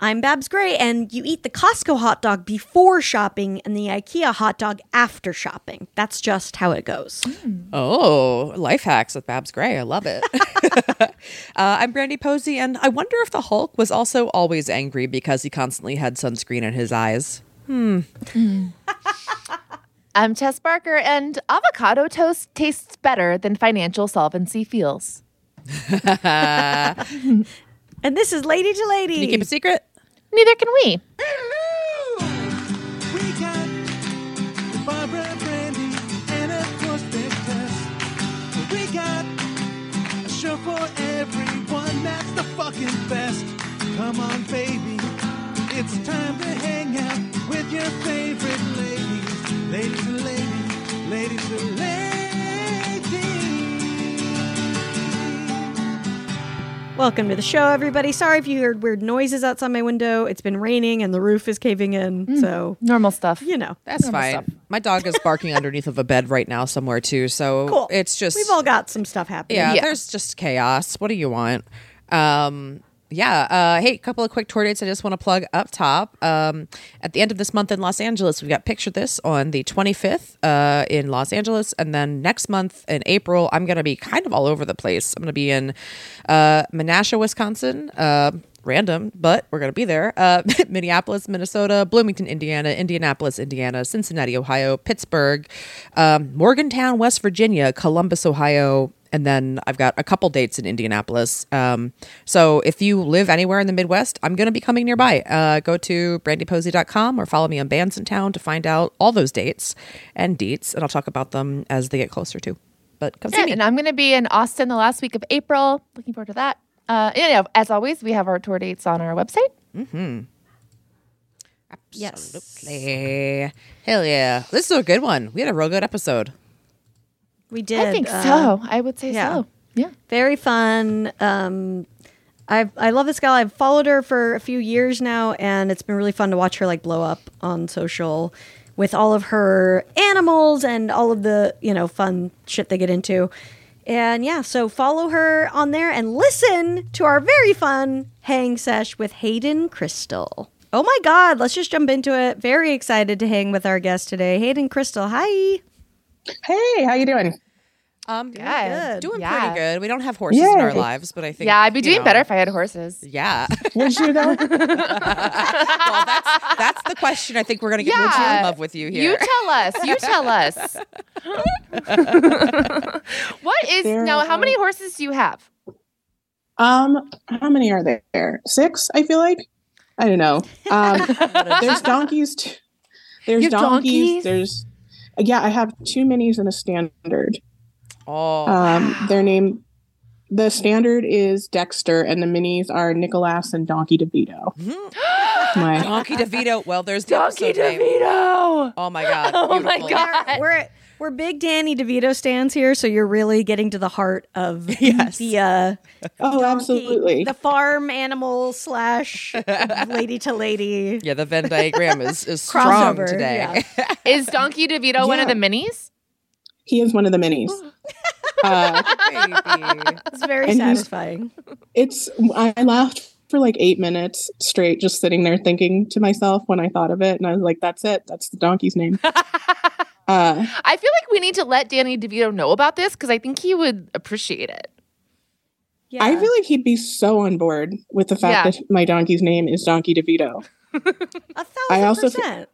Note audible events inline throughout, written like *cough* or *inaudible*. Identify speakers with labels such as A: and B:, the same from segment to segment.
A: I'm Babs Gray, and you eat the Costco hot dog before shopping and the IKEA hot dog after shopping. That's just how it goes.
B: Oh, life hacks with Babs Gray. I love it. *laughs* *laughs* uh, I'm Brandy Posey, and I wonder if the Hulk was also always angry because he constantly had sunscreen in his eyes. Hmm. *laughs*
C: I'm Tess Barker, and avocado toast tastes better than financial solvency feels.
A: And this is Lady to Lady.
B: Can you keep a secret?
C: Neither can we.
D: For everyone that's the fucking best. Come on, baby. It's time to hang out with your favorite ladies. Ladies and ladies, ladies and ladies.
A: Welcome to the show, everybody. Sorry if you heard weird noises outside my window. It's been raining and the roof is caving in. So,
C: Normal stuff.
A: you know,
B: That's fine. My dog is barking *laughs* underneath of a bed right now somewhere too. So
A: cool.
B: it's just
A: we've all got some stuff happening.
B: yeah,
C: Yeah.
B: There's just chaos. What do you want? Um, yeah. Uh, hey, a couple of quick tour dates I just want to plug up top. Um, at the end of this month in Los Angeles, we've got Picture This on the 25th uh, in Los Angeles. And then next month in April, I'm going to be kind of all over the place. I'm going to be in uh, Menasha, Wisconsin. Random, but we're going to be there. Uh, *laughs* Minneapolis, Minnesota, Bloomington, Indiana, Indianapolis, Indiana, Cincinnati, Ohio, Pittsburgh, um, Morgantown, West Virginia, Columbus, Ohio, and then I've got a couple dates in Indianapolis. Um, so if you live anywhere in the Midwest, I'm going to be coming nearby. Uh, go to brandyposey.com or follow me on Bands in Town to find out all those dates and deets, and I'll talk about them as they get closer too. But come see me.
C: and I'm going to be in Austin the last week of April. Looking forward to that. Uh, and, yeah, as always, we have our tour dates on our website.
A: Yes.
B: Absolutely. Hell yeah. This is a good one. We had a real good episode.
A: We did.
C: I think
A: uh,
C: so. I would say
A: yeah.
C: so. Yeah.
A: Very fun. Um, I I love this gal. I've followed her for a few years now, and it's been really fun to watch her like blow up on social with all of her animals and all of the you know fun shit they get into. And yeah, so follow her on there and listen to our very fun hang sesh with Hayden Kristal. Oh my God, let's just jump into it. Very excited to hang with our guest today, Hayden Kristal. Hi.
E: Hey, how you doing?
B: Um,
C: Yeah.
B: Doing
C: Yeah.
B: pretty good. We don't have horses in our lives, but I think
C: Yeah, I'd be doing
B: know,
C: better if I had horses.
B: Yeah. *laughs*
E: Would you though? *laughs*
B: well, that's that's the question. I think we're gonna get more
C: Yeah.
B: in love with you here.
C: You tell us. You tell us. *laughs* what is
E: There
C: now? How many horses do you have?
E: um, how many are there? Six, I feel like. I don't know. Um, there's donkeys. T- there's donkeys.
C: donkeys?
E: There's yeah. I have two minis and a standard.
B: Oh,
E: Um, *sighs* their name. The standard is Dexter, and the minis are Nicholas and Donkey DeVito. My *gasps*
B: Donkey DeVito. Well, there's the
C: Donkey
B: episode name.
C: DeVito.
B: Oh my god. *laughs*
C: Oh my. God.
A: we're we're big Danny DeVito stands here, so you're really getting to the heart of *laughs*
B: Yes.
A: the uh,
E: oh,
A: donkey-
E: absolutely.
A: the farm animal slash *laughs* lady to lady.
B: Yeah, the Venn diagram is is strong
A: Crossover,
B: today.
C: Is Donkey DeVito one of the minis?
E: He is one of the minis. *laughs* Uh,
A: It's very satisfying.
E: it's I laughed for like eight minutes straight, just sitting there thinking to myself when I thought of it, and I was like, "That's it. That's the donkey's name." *laughs* uh,
C: I feel like we need to let Danny DeVito know about this because I think he would appreciate it.
A: Yeah.
E: I feel like he'd be so on board with the fact
C: Yeah.
E: that my donkey's name is Donkey DeVito. *laughs*
A: a
E: I
A: thousand
E: also fe-
A: percent.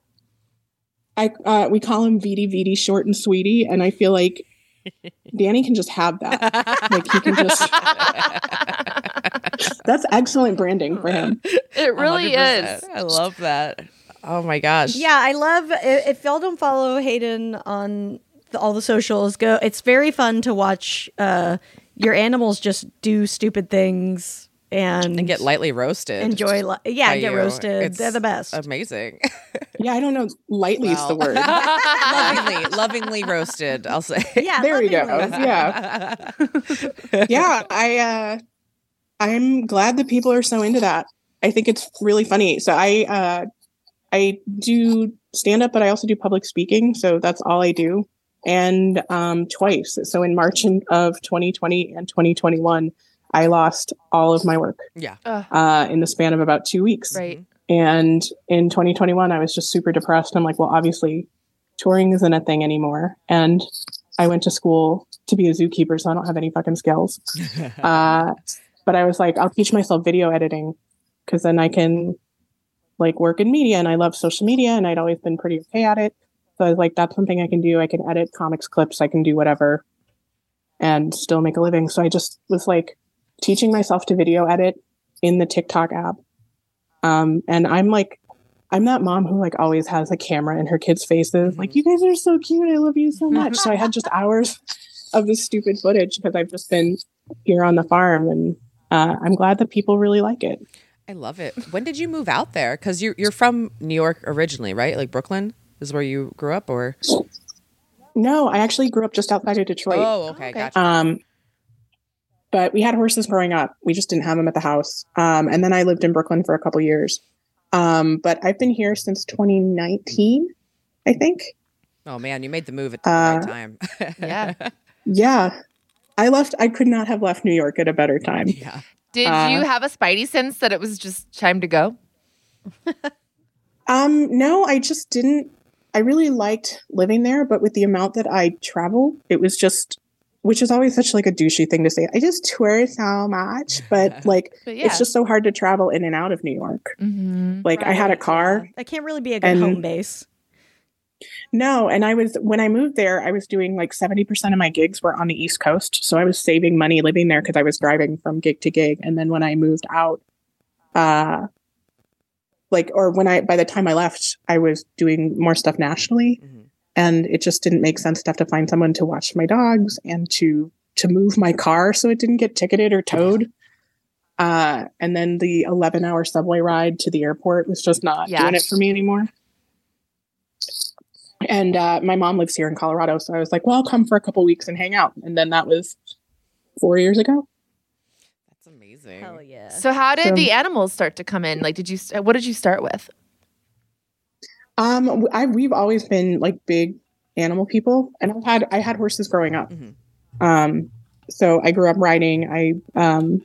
E: I uh, we call him VD VD short and sweetie, and I feel like *laughs* Danny can just have that. Like he can just. *laughs* That's excellent branding for him.
C: It really
B: 100%.
C: is.
B: I love that. Oh my gosh.
A: Yeah, I love if y'all don't follow Hayden on the, all the socials. Go. It's very fun to watch uh, your animals just do stupid things and,
B: and get lightly roasted.
A: enjoy. Li- yeah, get
B: you.
A: roasted.
B: It's
A: They're the best.
B: Amazing. *laughs*
E: Yeah, I don't know. Lightly is the word. *laughs* *laughs*
B: lovingly, lovingly roasted. I'll say.
A: yeah,
E: there we go. Yeah. yeah, I uh I'm glad that people are so into that. I think it's really funny. So I uh I do stand up but I also do public speaking, so that's all I do. And um twice. So in March of 2020 and 2021, I lost all of my work
B: Yeah.
E: Uh in the span of about 2 weeks.
C: right.
E: And in 2021, I was just super depressed. I'm like, well, obviously, touring isn't a thing anymore. And I went to school to be a zookeeper, so I don't have any fucking skills. *laughs* Uh, but I was like, I'll teach myself video editing because then I can like work in media and I love social media and I'd always been pretty okay at it. So I was like, that's something I can do. I can edit comics clips, I can do whatever and still make a living. So I just was like teaching myself to video edit in the TikTok app. Um, and I'm like, I'm that mom who like always has a camera in her kids' faces. Like, you guys are so cute. I love you so *laughs* much. so I had just hours *laughs* of this stupid footage because I've just been here on the farm and uh, I'm glad that people really like it.
B: I love it. When did you move out there? Because you're you're from New York originally, right? Like Brooklyn is where you grew up, or
E: No, I actually grew up just outside of Detroit.
B: oh, okay,
C: Okay.
B: gotcha.
E: Um, but we had horses growing up. We just didn't have them at the house. Um, and then I lived in Brooklyn for a couple years. Um, but I've been here since 2019, I think.
B: Oh man, you made the move at the
E: Uh,
B: right time. *laughs*
C: Yeah.
E: Yeah. I left, I could not have left New York at a better time.
B: yeah.
C: Did
E: Uh,
C: you have a spidey sense that it was just time to go?
E: Um, no, I just didn't. I really liked living there, but with the amount that I travel, it was just, which is always such like a douchey thing to say. I just tour so much, but *laughs* like
C: But yeah.
E: it's just so hard to travel in and out of New York.
C: Mhm.
E: Like I had a car.
A: That can't really be a good
E: And-
A: home base.
E: No, and I was when I moved there, I was doing like 70% of my gigs were on the East Coast. So I was saving money living there because I was driving from gig to gig. And then when I moved out, uh like or when I by the time I left, I was doing more stuff nationally.
B: Mhm.
E: And it just didn't make sense to have to find someone to watch my dogs and to to move my car so it didn't get ticketed or towed. Uh, and then the 11 hour subway ride to the airport was just not
C: Yeah.
E: doing it for me anymore. And uh, my mom lives here in Colorado. So I was like, well, I'll come for a couple weeks and hang out. And then that was four years ago.
B: That's amazing.
A: Hell yeah.
C: So how did
E: So-
C: the animals start to come in? Like, did you? What did you start with?
E: Um, I, we've always been like big animal people, and I've had I had horses growing up.
B: Mhm.
E: Um, so I grew up riding. I um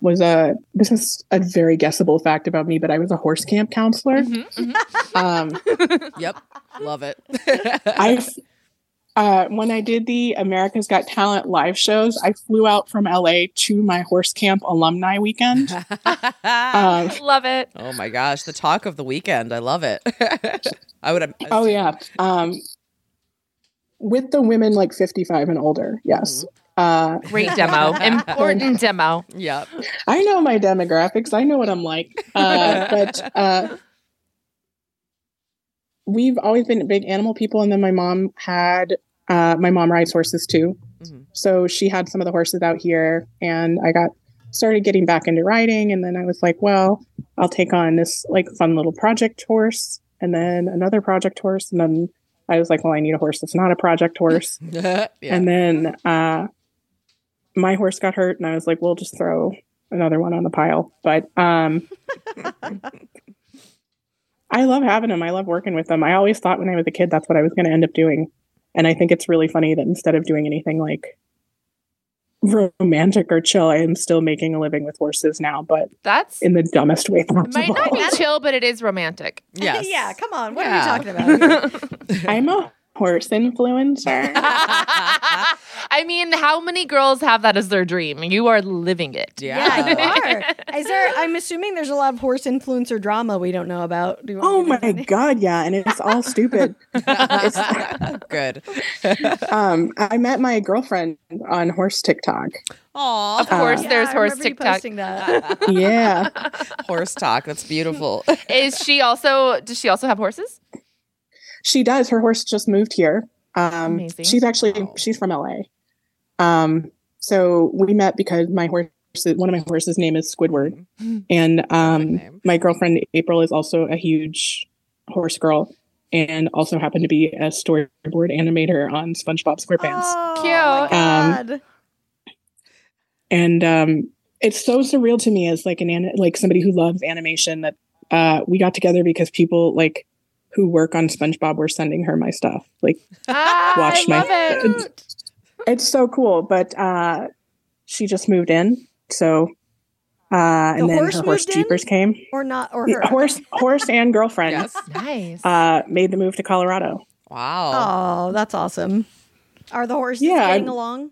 E: was a this is a very guessable fact about me, but I was a horse camp counselor.
C: Mhm, mhm.
E: Um, *laughs*
B: Yep. Love it. *laughs*
E: I uh, when I did the America's Got Talent live shows, I flew out from LA to my horse camp alumni weekend. *laughs* Um,
C: Love it.
B: oh my gosh, the talk of the weekend. I love it. *laughs* I would.
E: oh yeah, um, with the women like fifty five and older. Yes. Uh,
C: Great *laughs* demo. Important demo.
B: Yep.
E: I know my demographics. I know what I'm like. Uh, but uh, we've always been big animal people. And then my mom had, uh, my mom rides horses too.
B: Mhm.
E: So she had some of the horses out here, and I got started getting back into riding. And then I was like, well, I'll take on this like fun little project horse, and then another project horse, and then I was like, well, I need a horse that's not a project horse. *laughs*
B: yeah.
E: And then uh, my horse got hurt, and I was like, we'll just throw another one on the pile. But um, *laughs* I love having them. I love working with them. I always thought when I was a kid that's what I was going to end up doing. And I think it's really funny that instead of doing anything like romantic or chill, I am still making a living with horses now, but
C: That's
E: in the dumbest way
C: it might not be chill, but it is romantic. *laughs*
B: Yes.
A: yeah, come on. What
B: Yeah.
A: are we talking about? *laughs* *laughs*
E: I'm a horse influencer. *laughs*
C: I mean, how many girls have that as their dream? You are living it.
A: yeah, you *laughs* are. Is there? I'm assuming there's a lot of horse influencer drama we don't know about. Do
E: oh my
A: mention
E: god, yeah, and it's all stupid. *laughs*
B: Good.
E: um, I met my girlfriend on horse TikTok.
B: Aw.
C: Of course,
A: Yeah,
C: there's
A: I
C: horse
A: remember
C: TikTok.
A: posting that.
E: Yeah.
B: Horse talk. That's beautiful.
C: Is she also? Does she also have horses?
E: She does. Her horse just moved here. Um,
C: Amazing.
E: she's actually she's from LA. Um, so we met because my horse, one of my horses' name is Squidward, *laughs* and um, my girlfriend April is also a huge horse girl, and also happened to be a storyboard animator on SpongeBob SquarePants.
A: Oh,
C: Cute.
E: Um, and um, it's so surreal to me as like an an- like somebody who loves animation that uh, we got together because people like who work on SpongeBob were sending her my stuff. Like
C: Ah,
E: watch
C: I
E: my-
C: love it.
E: it's so cool, but uh, she just moved in, so uh,
A: The
E: and then
A: horse
E: her horse
A: moved in?
E: jeepers came.
A: or not, or her.
E: horse, horse, and girlfriend
B: Yes.
C: Nice.
E: uh, made the move to Colorado.
B: Wow.
A: Oh, that's awesome. Are the horses
E: Yeah,
A: getting along?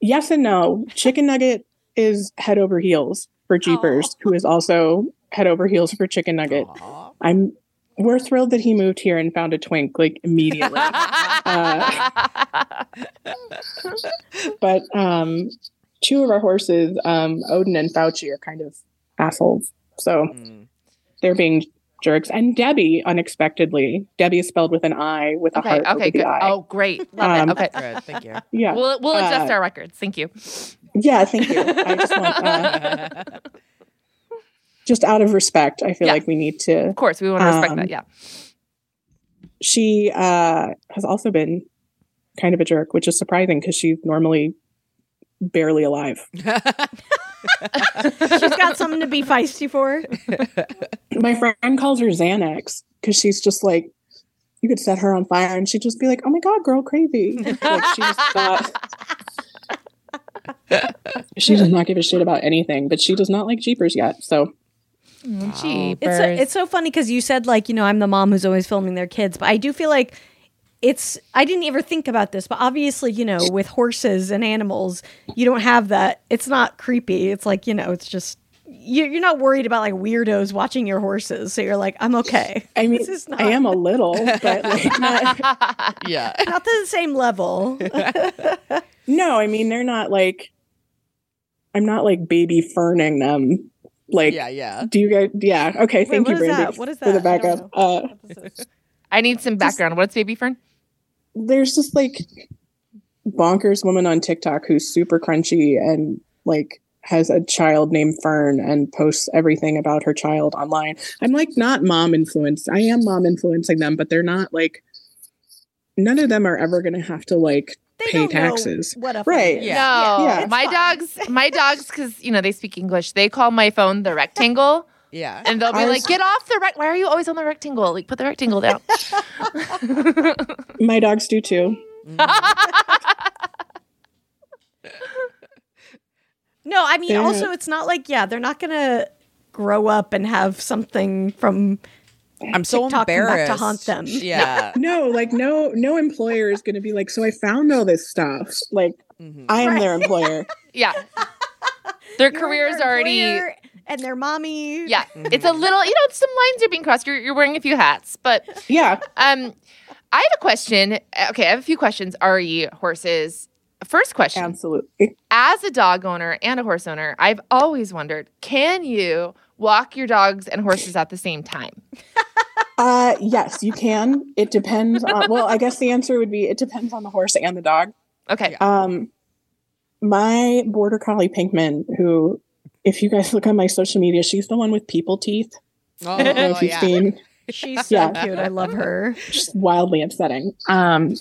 E: Yes and no. Chicken Nugget is head over heels for Jeepers, who is also head over heels for Chicken Nugget.
B: Aw.
E: I'm we're thrilled that he moved here and found a twink like immediately. Uh, *laughs* but um, two of our horses, um, Odin and Fauci, are kind of assholes. So
B: Mm.
E: they're being jerks. And Debbie, unexpectedly, Debbie is spelled with an I with a
C: okay.
E: heart over
C: Okay.
E: the
C: Good.
E: I.
C: Oh, great. Love
E: Um,
C: it. Okay.
B: Good. Thank you.
E: yeah,
C: We'll we'll adjust
E: uh,
C: our records. Thank you.
E: yeah. Thank you. I just want, uh, *laughs* just out of respect, I feel
C: Yeah.
E: like we need to.
C: Of course, we want to respect
E: um,
C: that. Yeah.
E: She uh, has also been kind of a jerk, which is surprising because she's normally barely alive. *laughs*
A: She's got something to be feisty for.
E: My friend calls her Xanax because she's just like, you could set her on fire and she'd just be like, oh my God, girl, crazy. like, she just not, *laughs* she does not give a shit about anything, but she does not like Jeepers yet. So, Mm,
C: Jeepers.
A: It's so, it's so funny because you said like you know I'm the mom who's always filming their kids, but I do feel like it's I didn't ever think about this, but obviously you know with horses and animals you don't have that. It's not creepy. It's like you know it's just you- you're not worried about like weirdos watching your horses, so you're like I'm okay. *laughs*
E: I mean,
A: This is not-
E: I am a little, but like, *laughs* not,
B: yeah. *laughs*
A: Not to the same level.
E: no, I mean, they're not like, I'm not like baby ferning them. Like,
B: Yeah. Yeah.
E: do you guys, yeah. Okay.
A: Wait,
E: Thank
A: what
E: you,
A: is
E: Brandy,
A: that? What is
E: for the
A: that? I
E: backup. Uh,
C: I need some background. What's baby fern?
E: there's just like bonkers woman on TikTok who's super crunchy and like has a child named Fern and posts everything about her child online. I'm like not mom influenced. I am mom influencing them, but they're not like none of them are ever going to have to like
A: They
E: pay
A: don't know
E: taxes.
A: What a
E: Right.
A: is.
B: Yeah.
C: No,
E: Yeah.
C: my
A: It's
C: dogs, my *laughs* dogs, because you know they speak English. They call my phone the rectangle,
B: Yeah.
C: and they'll be
E: Ours-
C: like, "Get off the rec! Why are you always on the rectangle? Like, put the rectangle down." *laughs*
E: My dogs do too. Mm-hmm. *laughs*
A: No, I mean
E: They're-
A: also it's not like yeah they're not gonna grow up and have something from
B: I'm so
A: TikTok come back to
B: embarrassed.
A: haunt them.
B: Yeah. *laughs*
E: No, like no no employer is going to be like so I found all this stuff. Like
B: Mhm.
E: I am their employer. *laughs*
C: yeah, their
A: You're
C: career is already.
A: and their mommy.
C: Yeah, it's a little. You know, some lines are being crossed. You're, you're wearing a few hats, but
E: Yeah.
C: um, I have a question. Okay, I have a few questions. Re horses. First question:
E: Absolutely.
C: As a dog owner and a horse owner, I've always wondered: Can you walk your dogs and horses at the same time? *laughs*
E: Uh yes, you can. It depends on well, I guess the answer would be it depends on the horse and the dog.
C: Okay.
E: Um, my border collie Pinkman, who, if you guys look on my social media, she's the one with people teeth.
B: Oh,
E: I don't know if you've
B: yeah.
E: seen.
A: she's so
E: Yeah.
A: cute. I love her.
E: She's wildly upsetting. Um,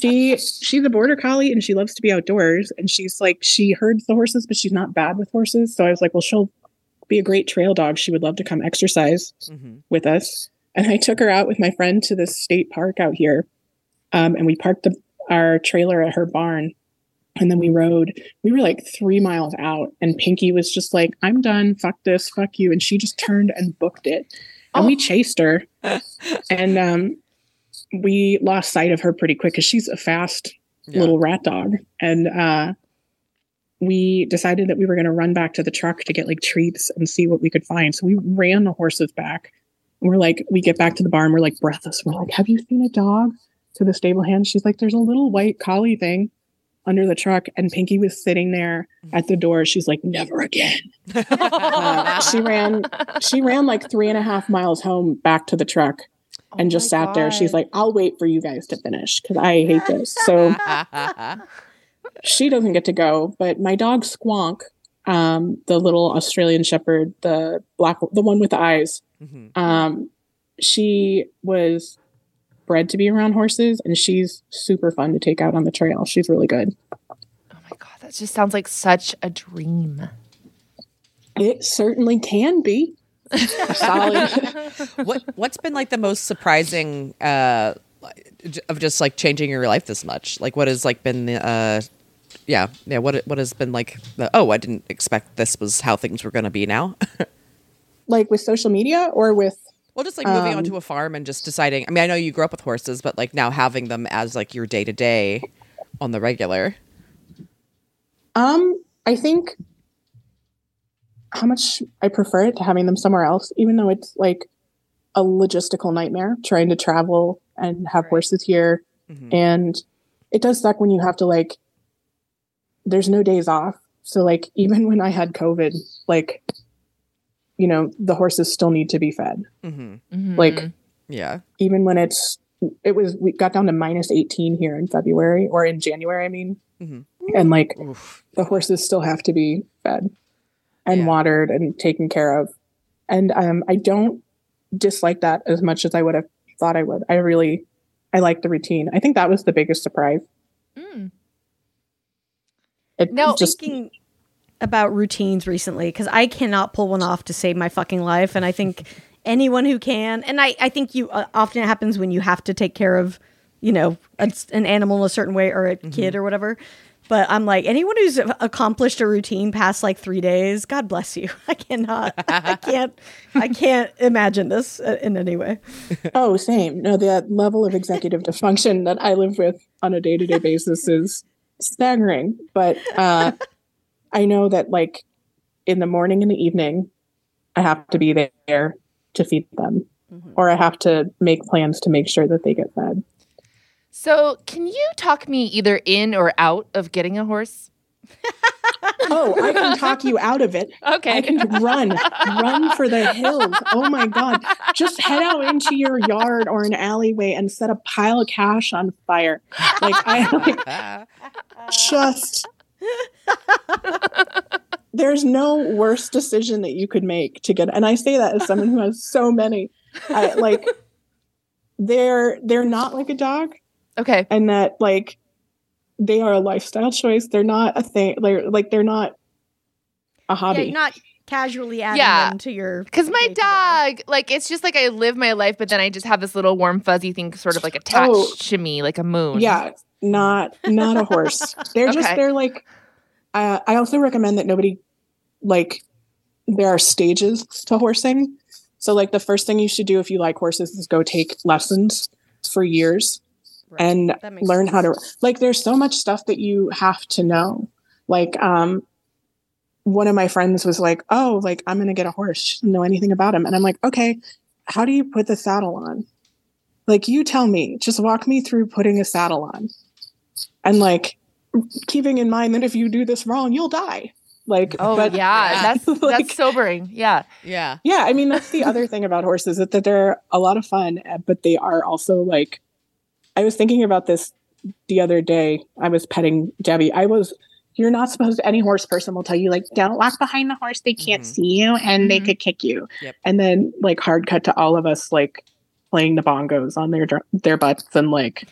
E: she she's a border collie and she loves to be outdoors. And she's like she herds the horses, but she's not bad with horses. So I was like, well, she'll be a great trail dog. She would love to come exercise
B: Mhm.
E: with us. And I took her out with my friend to this state park out here. Um, and we parked the, our trailer at her barn. And then we rode, we were like three miles out. And Pinky was just like, I'm done. Fuck this. Fuck you. And she just turned and booked it. And we chased her. *laughs* and um, we lost sight of her pretty quick because she's a fast
B: Yeah.
E: little rat dog. And uh, we decided that we were going to run back to the truck to get like treats and see what we could find. So we ran the horses back. And we're like, we get back to the barn. We're like breathless. We're like, have you seen a dog? To the stable hand, she's like, there's a little white collie thing under the truck. And Pinky was sitting there at the door. She's like, never again. Uh, she ran, she ran like three and a half miles home back to the truck. and
C: Oh
E: just sat there. She's like, I'll wait for you guys to finish because I hate this. So *laughs* she doesn't get to go, but my dog Squonk, um, the little Australian Shepherd, the black, the one with the eyes,
B: Mhm.
E: um, she was bred to be around horses, and she's super fun to take out on the trail. She's really good.
C: Oh my god, that just sounds like such a dream.
E: It certainly can be. Solid.
B: what what's been like the most surprising uh of just like changing your life this much like what has like been the uh yeah yeah what what has been like the oh i didn't expect this was how things were going to be now *laughs*
E: like with social media or with
B: well just like moving
E: Um,
B: onto a farm and just deciding i mean i know you grew up with horses but like now having them as like your day to day on the regular
E: Um, I think how much I prefer it to having them somewhere else, even though it's like a logistical nightmare trying to travel and have
C: Right.
E: horses here.
B: Mhm.
E: And it does suck when you have to like there's no days off. So like *laughs* even when I had COVID, like you know, the horses still need to be fed.
B: Mhm.
C: Mhm.
E: Like
B: yeah
E: even when it's it was we got down to minus 18 here in February or in January, I mean.
B: Mhm.
E: And like
B: Oof.
E: the horses still have to be fed and
B: Yeah.
E: watered and taken care of. And um, I don't dislike that as much as I would have thought I would. I really, I like the routine. I think that was the biggest surprise.
C: Mm.
E: It
C: No,
E: just
A: thinking about routines recently because I cannot pull one off to save my fucking life, and I think anyone who can, and I, I think you uh, often it happens when you have to take care of, you know, a, an animal in a certain way or a kid or whatever. But I'm like anyone who's accomplished a routine past like three days. God bless you. *laughs* I cannot. I *laughs* can't. I can't imagine this uh, in any way.
E: oh, same. No, that level of executive dysfunction that I live with on a day to day basis is staggering. But uh, *laughs* I know that like in the morning and the evening, I have to be there to feed them, or I have to make plans to make sure that they get fed.
C: So, can you talk me either in or out of getting a horse? *laughs*
E: Oh, I can talk you out of it.
C: Okay.
E: I can run, run for the hills. Oh my God. Just head out into your yard or an alleyway and set a pile of cash on fire. Like, I like, just. There's no worse decision that you could make to get, and I say that as someone who has so many. I like, they're they're not like a dog,
C: Okay.
E: and that like they are a lifestyle choice. They're not a thing. They're like they're not a hobby.
A: you're not casually adding
C: Yeah.
A: them to your
C: Because my dog, like, it's just like I live my life, but then I just have this little warm, fuzzy thing sort of like attached
E: Oh.
C: to me, like a moon.
E: Yeah, not not a horse. *laughs* They're just they're like. Uh, I also recommend that nobody like. There are stages to horsing, so like the first thing you should do if you like horses is go take lessons for years
A: Right.
E: and
A: That makes
E: learn how to like. There's so much stuff that you have to know. Like, um, one of my friends was like, "Oh, like I'm gonna get a horse. She doesn't know anything about him," and I'm like, "Okay, how do you put the saddle on?" Like, you tell me. Just walk me through putting a saddle on, and like keeping in mind that if you do this wrong, you'll die. Like,
C: Oh
E: but
C: yeah, *laughs* that's
E: like-
C: that's sobering. Yeah.
B: yeah
E: yeah, I mean that's the other thing about horses that, that they're a lot of fun, but they are also like. I was thinking about this the other day. I was petting Debbie. I was. You're not supposed to. Any horse person will tell you like, don't walk behind the horse. They can't
B: Mhm.
E: see you, and they
C: Mhm.
E: could kick you.
B: Yep.
E: And then like hard cut to all of us like playing the bongos on their their butts and like.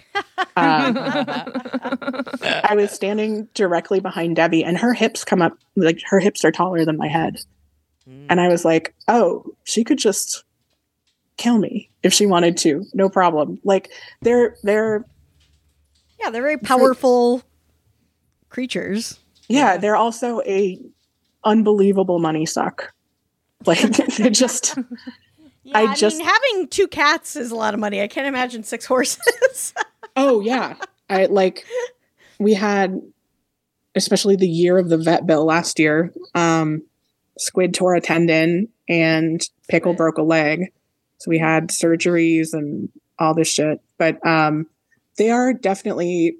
E: Uh, *laughs* I was standing directly behind Debbie, and her hips come up like her hips are taller than my head.
B: Mm.
E: And I was like, oh, she could just kill me if she wanted to. No problem. Like they're they're
A: Yeah, they're very powerful creatures.
E: yeah,
B: Yeah.
E: they're also a unbelievable money suck. Like *laughs* they just *laughs*
A: Yeah,
E: I
A: I,
E: just-
A: mean, having two cats is a lot of money. I can't imagine six horses. *laughs*
E: oh yeah. I like we had especially the year of the vet bill last year, um Squid tore a tendon and Pickle broke a leg. So we had surgeries and all this shit. But um they are definitely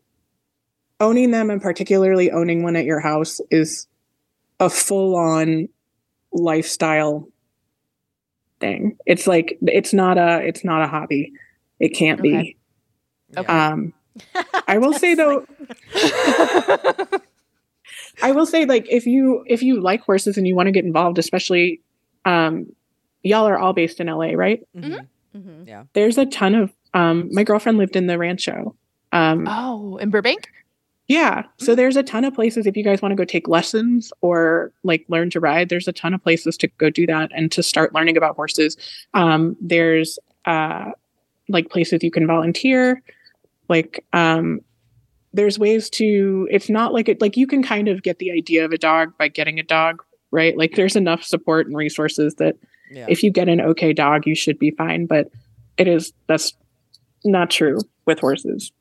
E: owning them and particularly owning one at your house is a full on lifestyle thing. It's like it's not a it's not a hobby. it can't
C: Okay.
E: be.
C: Okay.
E: Um, *laughs* I will say though, *laughs* I will say like if you if you like horses and you want to get involved, especially, um, y'all are all based in LA, right?
B: Mhm.
A: Mm-hmm. Yeah.
E: There's a ton of um, my girlfriend lived in the rancho. Um,
C: Oh, in Burbank?
E: Yeah. So there's a ton of places if you guys want to go take lessons or like learn to ride, there's a ton of places to go do that and to start learning about horses. Um, there's uh, like places you can volunteer. Like um, there's ways to it's not like it like you can kind of get the idea of a dog by getting a dog, right? Like there's enough support and resources that
B: Yeah.
E: if you get an okay dog, you should be fine. But it is that's not true with horses.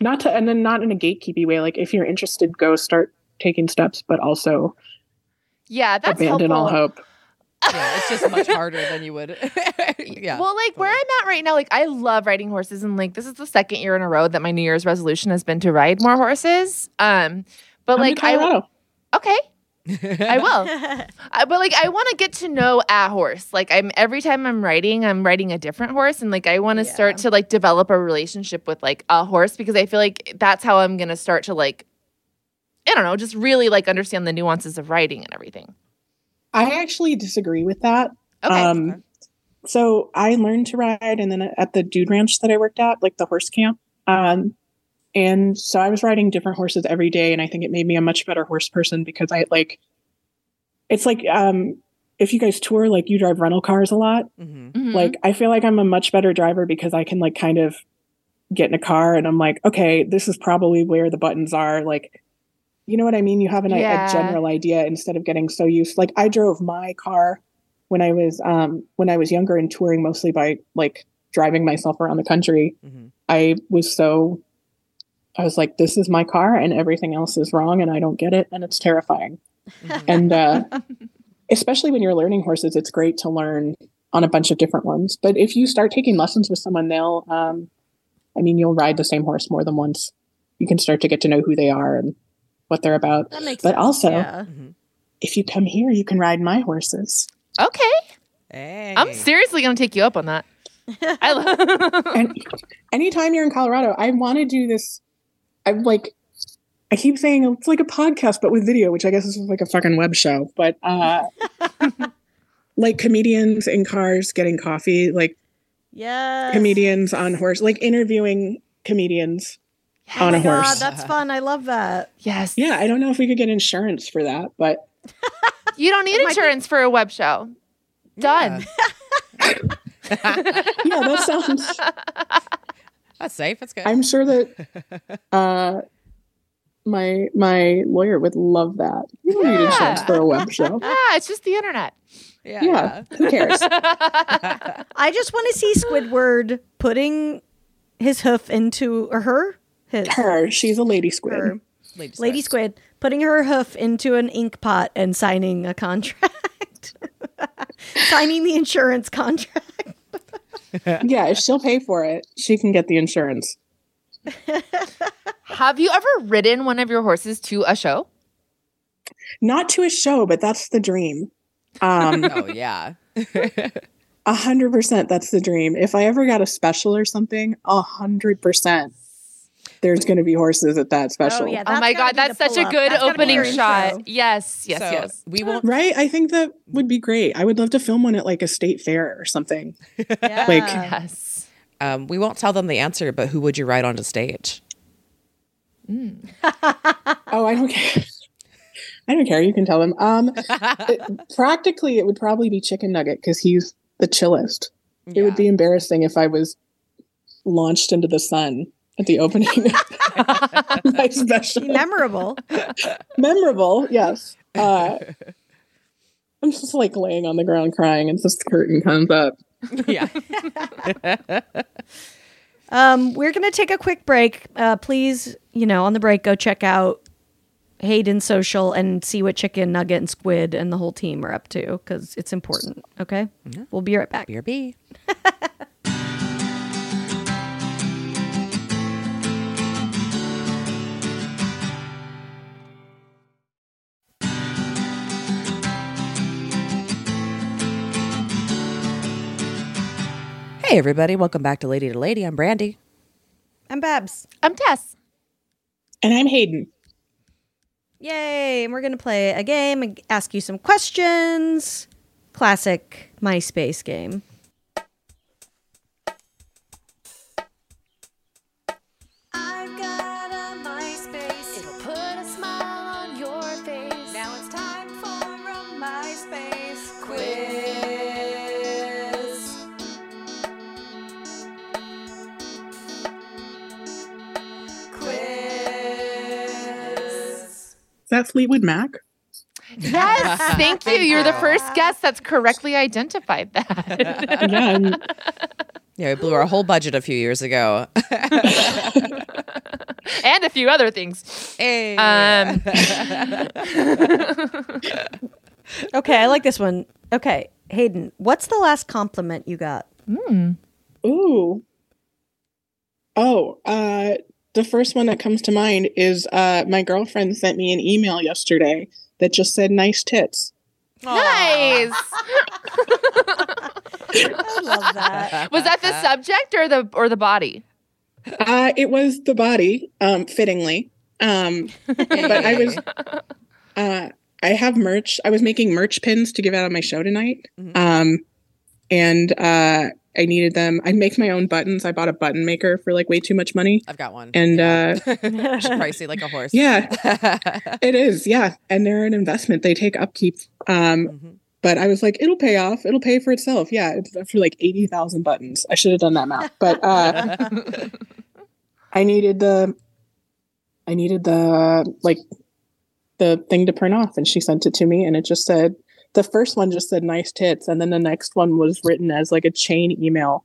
E: Not to and then not in a gatekeepy way. Like if you're interested, go start taking steps, but also
C: Yeah, that's
E: abandon
C: helpful.
E: all hope. *laughs*
B: yeah, it's just much harder than you would. *laughs* yeah.
C: Well, like where I'm at right now, like I love riding horses, and like this is the second year in a row that my New Year's resolution has been to ride more horses. Um, but
E: Come to
C: like I
E: Colorado.
C: okay, I *laughs* will. I, but like I want to get to know a horse. Like I'm every time I'm riding, I'm riding a different horse, and like I want to start to like develop a relationship with like a horse because I feel like that's how I'm gonna start to like I don't know, just really like understand the nuances of riding and everything.
E: I actually disagree with that.
C: Okay.
E: Um, so I learned to ride, and then at the Dude Ranch that I worked at, like the horse camp, um, and so I was riding different horses every day, and I think it made me a much better horse person because I like. It's like um, if you guys tour, like you drive rental cars a lot.
B: Mhm.
C: Mhm.
E: Like I feel like I'm a much better driver because I can like kind of get in a car and I'm like, okay, this is probably where the buttons are. Like, you know what I mean? You have an,
C: Yeah.
E: a general idea instead of getting so used. Like I drove my car when I was um when I was younger and touring mostly by like driving myself around the country.
B: Mhm.
E: I was so I was like, this is my car and everything else is wrong and I don't get it and it's terrifying.
B: Mhm. *laughs*
E: And uh especially when you're learning horses, it's great to learn on a bunch of different ones. But if you start taking lessons with someone, they'll, um, I mean, you'll ride the same horse more than once. You can start to get to know who they are and what they're about.
A: That makes
E: But
A: sense.
E: also-
A: yeah.
B: Mhm.
E: If you come here, you can ride my horses.
C: okay,
B: Hey.
C: I'm seriously gonna take you up on that. I love. *laughs*
E: And anytime you're in Colorado, I want to do this. I'm like, I keep saying it's like a podcast, but with video, which I guess is like a fucking web show. But uh, *laughs* like comedians in cars getting coffee, like
A: yeah,
E: comedians on horse, like interviewing comedians on
A: Oh
E: a
A: my God,
E: horse.
A: that's fun. I love that.
C: yes.
E: Yeah, I don't know if we could get insurance for that, but *laughs*
C: You don't need
A: It might be-
C: insurance for a web show. Done.
E: yeah, *laughs* that sounds.
B: That's safe. That's good.
E: I'm sure that *laughs* uh, my my lawyer would love that. You don't need
C: Yeah.
E: insurance for a web show. *laughs*
C: Ah, it's just the internet.
B: yeah.
E: Yeah, who cares? *laughs*
A: I just want to see Squidward putting his hoof into or her his
E: Her, she's a lady squid.
A: her
B: Lady,
A: lady
B: Squid.
A: squid putting her hoof into an ink pot and signing a contract. signing the insurance contract.
E: Yeah, if she'll pay for it, she can get the insurance. *laughs*
C: Have you ever ridden one of your horses to a show?
E: Not to a show, but that's the dream. Um, *laughs*
B: Oh yeah. *laughs*
E: a hundred percent, that's the dream. If I ever got a special or something, a hundred percent, there's going to be horses at that special.
A: yeah.
C: oh my god, that's such a good
A: That's gotta be
C: opening shot.
A: intro.
C: Yes, yes,
B: so
C: yes.
B: We won't.
E: Right? I think that would be great. I would love to film one at like a state fair or something. *laughs*
A: Yeah.
E: Like-
C: Yes.
B: Um, we won't tell them the answer, but who would you ride onto stage?
E: Oh, I don't care. *laughs* I don't care. You can tell them. Um, it- *laughs* practically, it would probably be Chicken Nugget because he's the chillest. It would be embarrassing if I was launched into the sun at the opening of *laughs* my special.
A: memorable.
E: Memorable, yes. Uh, I'm just like laying on the ground crying, and this curtain comes up.
B: yeah. *laughs*
A: Um, we're gonna take a quick break. Uh, please, you know, on the break, go check out Hayden's social and see what Chicken Nugget and Squid and the whole team are up to because it's important. Okay, we'll be right back.
B: BRB. *laughs* Hey, Hey, everybody. Welcome back to Lady to Lady. I'm Brandy.
A: I'm Babs.
C: I'm Tess.
E: And I'm Hayden.
A: Yay! And we're gonna play a game and ask you some questions. Classic MySpace game.
E: That Fleetwood Mac?
C: Yes, *laughs* thank you. You're the first guest that's correctly identified that.
E: yeah. and-
B: Yeah, we blew our whole budget a few years ago. *laughs*
C: and a few other things.
B: hey.
C: Um, *laughs*
A: Okay, I like this one. Okay, Hayden, what's the last compliment you got?
E: Ooh. Oh, uh, the first one that comes to mind is uh, my girlfriend sent me an email yesterday that just said nice tits.
C: nice. *laughs*
A: I love that.
C: Was that the *laughs* subject or the or the body?
E: Uh, it was the body, um, fittingly. Um, but I was, *laughs* uh, I have merch. I was making merch pins to give out on my show tonight.
B: Mhm.
E: Um, and uh, I needed them. I make my own buttons. I bought a button maker for like way too much money.
B: I've got one.
E: And uh, *laughs*
B: It's pricey like a horse.
E: yeah, *laughs* it is. Yeah. And they're an investment. They take upkeep. Um,
B: Mhm.
E: but I was like, it'll pay off. It'll pay for itself. Yeah. It's for like 80,000 buttons. I should have done that math. But uh, *laughs* I needed the, I needed the, like, the thing to print off. And she sent it to me and it just said, the first one just said nice tits. And then the next one was written as like a chain email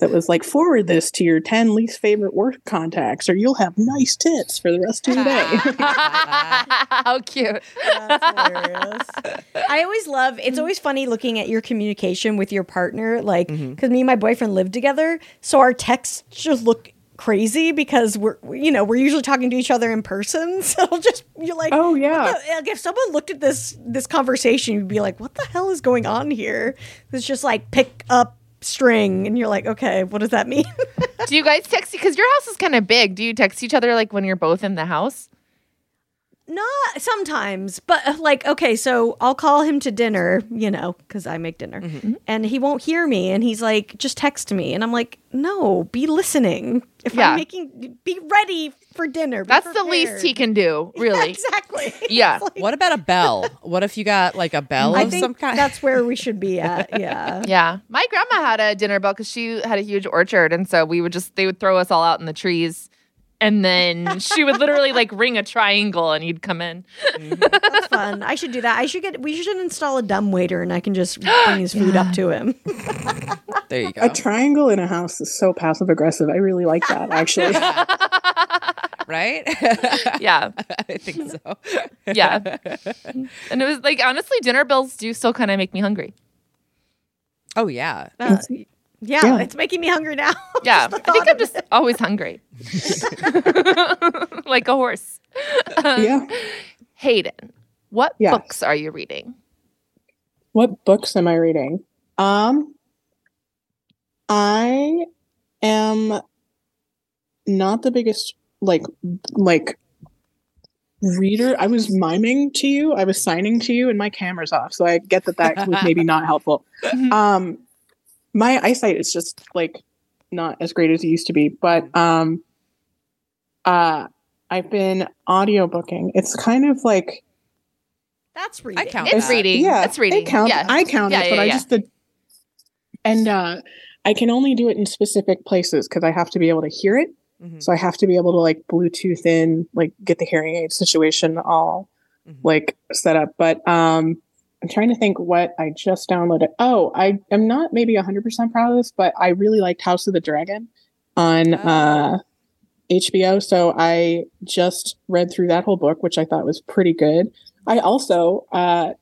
E: that was like, forward this to your 10 least favorite work contacts or you'll have nice tits for the rest of your day. *laughs* *laughs*
C: How cute.
A: That's hilarious. I always love it's always funny looking at your communication with your partner, like mm-hmm. because me and my boyfriend live together, so our texts just look crazy because we're you know we're usually talking to each other in person. *laughs* So just you're like,
E: Oh, yeah.
A: the- like if someone looked at this this conversation, you'd be like, what the hell is going on here? It's just like pick up string, and you're like, okay, what does that mean? *laughs*
C: Do you guys text? Because your house is kind of big. Do you text each other like when you're both in the house?
A: Not sometimes, but uh, like, okay, so I'll call him to dinner, you know, because I make dinner, and he won't hear me, and he's like, just text me, and I'm like, no, be listening. If
C: Yeah.
A: I'm making, be ready for dinner. be
C: That's the least he can do, *laughs* really.
A: exactly. *laughs*
C: Yeah.
A: Like-
B: What about a bell? What if you got like a bell
A: I
B: of
A: think
B: some kind?
A: that's where we should be *laughs* at. Yeah.
C: Yeah. My grandma had a dinner bell because she had a huge orchard. And so we would just, they would throw us all out in the trees. And then she would literally like ring a triangle and he'd come in.
A: That's fun. I should do that. I should get. We should install a dumb waiter, and I can just bring his food up *gasps* to him.
B: there you go.
E: A triangle in a house is so passive aggressive. I really like that, actually. *laughs*
B: right?
C: Yeah. *laughs*
B: I think so.
C: Yeah. And it was like, honestly, dinner bells do still kind of make me hungry.
B: Oh yeah.
A: Uh, yeah,
E: Yeah.
A: it's making me hungry now. *laughs*
C: Yeah. I think I'm just
A: it.
C: always hungry. *laughs* *laughs* like a horse.
E: yeah.
C: Hayden, what
E: Yes.
C: books are you reading?
E: What books am I reading? Um, I am not the biggest like like reader. I was miming to you. I was signing to you, and my camera's off, so I get that that was maybe not helpful. Um, my eyesight is just like not as great as it used to be, but um, uh, I've been audiobooking. It's kind of like
A: That's reading.
B: I count
C: It's
B: that.
C: reading.
E: yeah,
C: it's reading.
E: It counts.
C: Yeah.
E: I count
C: Yeah,
E: it,
C: yeah,
E: but I just did. And uh, I can only do it in specific places because I have to be able to hear it.
B: Mhm.
E: So I have to be able to like Bluetooth in, like get the hearing aid situation all
B: Mhm.
E: like set up. But um, I'm trying to think what I just downloaded. Oh, I am not maybe 100% proud of this, but I really liked House of the Dragon on uh, HBO. So I just read through that whole book, which I thought was pretty good. I also, uh,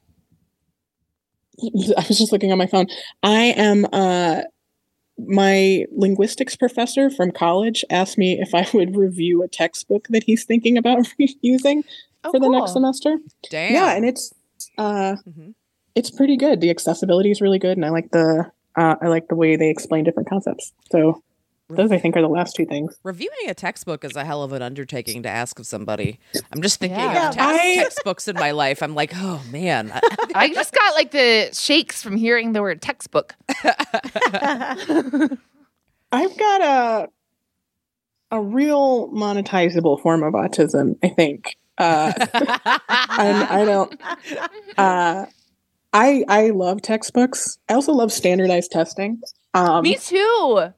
E: *laughs* I was just looking on my phone. I am, uh, my linguistics professor from college asked me if I would review a textbook that he's thinking about *laughs* using
C: Oh,
E: for the
C: cool.
E: next semester.
B: Damn.
E: Yeah, and it's uh
B: Mhm.
E: it's pretty good. The accessibility is really good and I like the Uh, I like the way they explain different concepts. So those I think are the last two things.
B: Reviewing a textbook is a hell of an undertaking to ask of somebody. I'm just thinking
C: Yeah.
B: of text-
E: I-
B: textbooks in my life. I'm like, oh man. *laughs* *laughs*
C: I just got like the shakes from hearing the word textbook. *laughs*
E: I've got a a real monetizable form of autism. I think. Uh, and I don't. Uh, I I love textbooks. I also love standardized testing. Um,
C: Me too.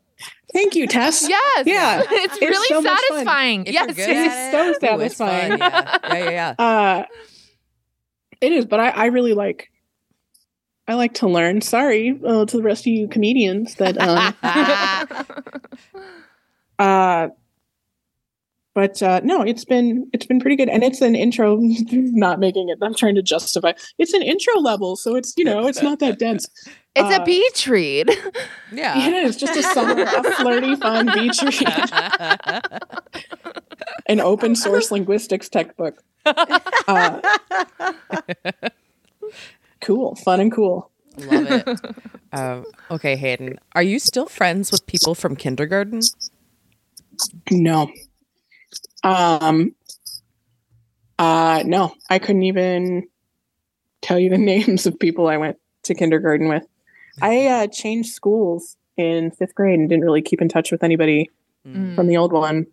E: thank you, Tess.
C: Yes.
E: Yeah. *laughs*
C: It's,
E: It's
C: really
E: so
C: satisfying.
B: If
C: yes. it is.
E: so
B: it, ooh,
E: satisfying.
B: Yeah, yeah, yeah. yeah.
E: Uh, it is, but I, I really like. I like to learn. Sorry uh, to the rest of you comedians that. Um, *laughs* uh, but uh, no, it's been it's been pretty good, and it's an intro. *laughs* Not making it. I'm trying to justify. It's an intro level, so it's you know it's not that dense. *laughs*
C: It's a
E: Uh,
C: beach read.
B: yeah. *laughs*
E: It is just a summer, a flirty, fun beach read, an open source linguistics textbook. Uh, cool, fun, and cool.
B: Love it. Um, okay, Hayden, are you still friends with people from kindergarten?
E: No. Um. Uh. No, I couldn't even tell you the *laughs* names of people I went to kindergarten with. I uh, changed schools in fifth grade and didn't really keep in touch with anybody
C: Mm.
E: from the old one.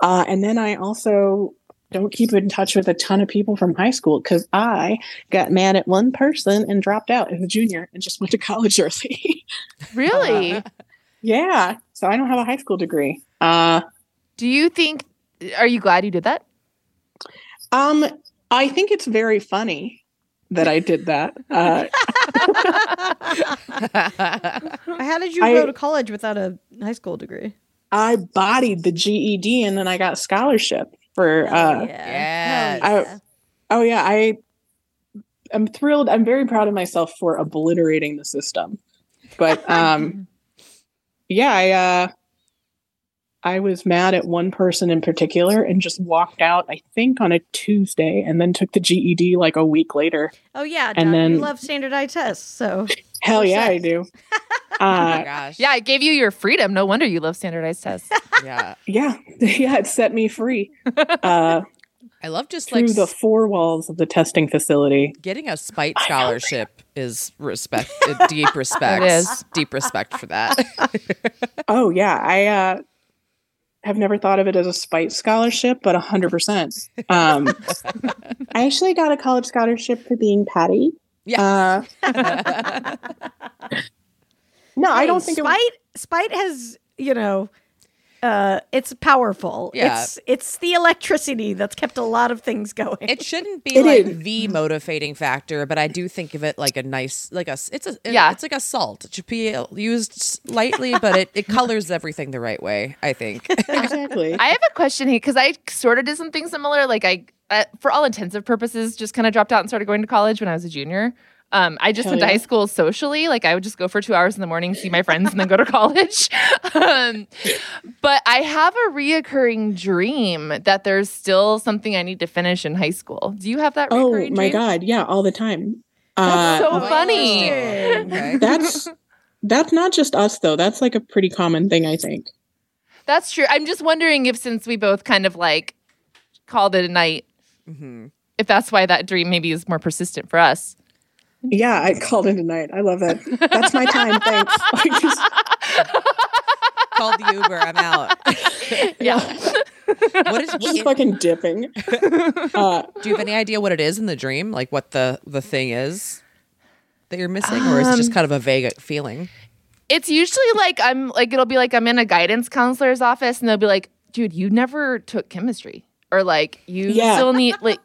E: Uh, and then I also don't keep in touch with a ton of people from high school because I got mad at one person and dropped out as a junior and just went to *laughs* college early.
C: Really?
E: yeah. So I don't have a high school degree. Uh,
C: Do you think? Are you glad you did that?
E: Um, I think it's very funny that I did that. Uh, *laughs*
A: How did you
E: I-
A: go to college without a high school degree?
E: I bodied the GED and then I got a scholarship for. Uh,
B: Yes.
A: Hell
E: I- oh yeah, I. I'm thrilled. I'm very proud of myself for obliterating the system. But *laughs* um, yeah, I uh, I was mad at one person in particular and just walked out. I think on a Tuesday and then took the GED like a week later.
A: Oh yeah,
E: And
A: then you love standardized tests. So *laughs*
E: Hell yeah, I
A: Percent.
E: do. *laughs*
B: oh
E: Uh,
B: my gosh.
C: Yeah, it gave you your freedom. No wonder you love standardized tests. *laughs*
B: Yeah.
E: yeah, yeah, it set me free. Uh,
B: I love just
E: through
B: like
E: the four walls of the testing facility.
B: getting a spite scholarship is respect uh, deep respect.
C: It is.
B: Deep respect for that.
E: Oh yeah, I uh, have never thought of it as a spite scholarship, but hundred percent. Um, *laughs* I actually got a college scholarship for being Patty.
B: Yeah.
E: Uh, *laughs* no, I don't
A: Hey,
E: think it was,
A: spite. Spite has you know, uh, it's powerful.
B: Yeah.
A: It's it's the electricity that's kept a lot of things going.
B: It shouldn't be
E: It
B: like
E: is.
B: the motivating factor, but I do think of it like a nice, like a it's a,
C: Yeah.
B: it's like a salt. It should be used lightly, but it, it *laughs* colors everything the right way. I think.
E: exactly. *laughs*
C: I have a question here because I sort of did something similar. Like I, uh, for all intensive purposes, just kind of dropped out and started going to college when I was a junior. Um, I just
E: Hell
C: went to high school socially. Like I would just go for two hours in the morning, see my friends, and then go to *laughs* college. um, but I have a reoccurring dream that there's still something I need to finish in high school. Do you have that?
E: oh my
C: dream?
E: god, yeah, all the time.
C: That's
E: Uh,
C: so funny. *laughs*
B: okay.
E: that's that's not just us though. That's like a pretty common thing, I think.
C: That's true. I'm just wondering if since we both kind of like called it a night,
B: Mhm.
C: if that's why that dream maybe is more persistent for us.
E: Yeah, I called in tonight. I love that. That's my time. *laughs* Thanks. Like, just-
B: Called the Uber. I'm out. *laughs*
C: Yeah.
B: What is?
E: just fucking dipping. *laughs* Uh,
B: do you have any idea what it is in the dream? Like what the the thing is that you're missing, or is it just kind of a vague feeling?
C: It's usually like I'm like it'll be like I'm in a guidance counselor's office and they'll be like, "Dude, you never took chemistry." Or like you
E: Yeah.
C: still need like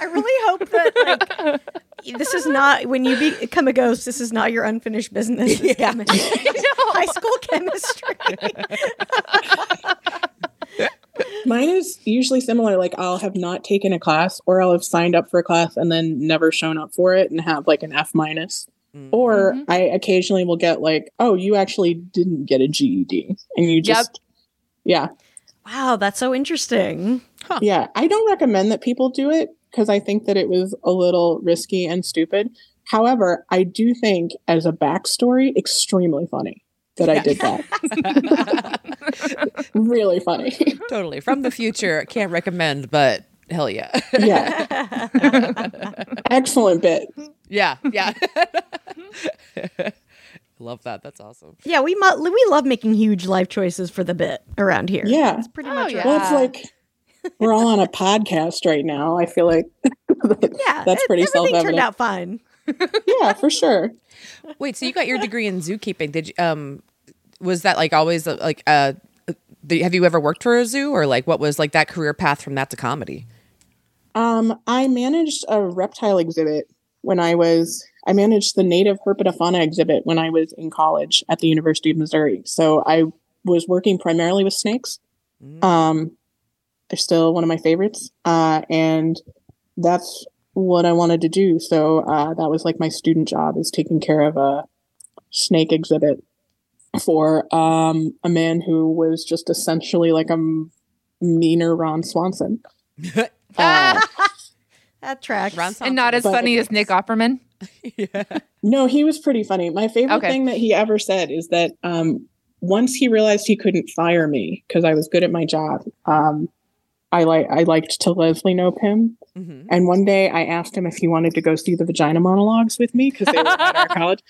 A: I really hope that like this is not when you become a ghost. This is not your unfinished business. This chemistry. *laughs* High school chemistry. *laughs*
E: Mine is usually similar. Like I'll have not taken a class, or I'll have signed up for a class and then never shown up for it and have like an F minus.
B: Mm.
E: Or I occasionally will get like, oh, you actually didn't get a GED, and you just, yeah,
A: Wow, that's so interesting.
E: yeah. I don't recommend that people do it because I think that it was a little risky and stupid. However, I do think as a backstory, extremely funny that I did that. *laughs* really funny.
B: totally from the future. Can't recommend, but hell yeah,
E: yeah. *laughs* Excellent bit.
B: yeah, yeah. *laughs* Love that. That's awesome.
A: Yeah, we mu- we love making huge life choices for the bit around here.
E: Yeah.
A: That's pretty
C: Oh,
A: much
C: yeah.
A: it.
E: Well, it's like we're all on a podcast right now. I feel like *laughs*
A: Yeah,
E: that's pretty
A: everything
E: self-evident.
A: turned out fine. *laughs*
E: yeah, for sure.
B: Wait, so you got your degree in zookeeping? Did you um was that like always uh, like uh have you ever worked for a zoo or like what was like that career path from that to comedy?
E: Um, I managed a reptile exhibit when I was. I managed the native herpetofauna exhibit when I was in college at the University of Missouri. So I was working primarily with snakes. Um, they're still one of my favorites, uh, and that's what I wanted to do. So uh, that was like my student job is taking care of a snake exhibit for um, a man who was just essentially like a m- meaner Ron Swanson. *laughs* Uh,
A: That tracks.
B: Ron
C: and not as
B: was-
C: funny as Nick Offerman. *laughs*
E: No, he was pretty funny. My favorite
C: Okay.
E: thing that he ever said is that um, once he realized he couldn't fire me because I was good at my job, um, I like I liked to Leslie Knope him.
B: Mhm.
E: And one day I asked him if he wanted to go see the vagina monologues with me because they were at our *laughs* college.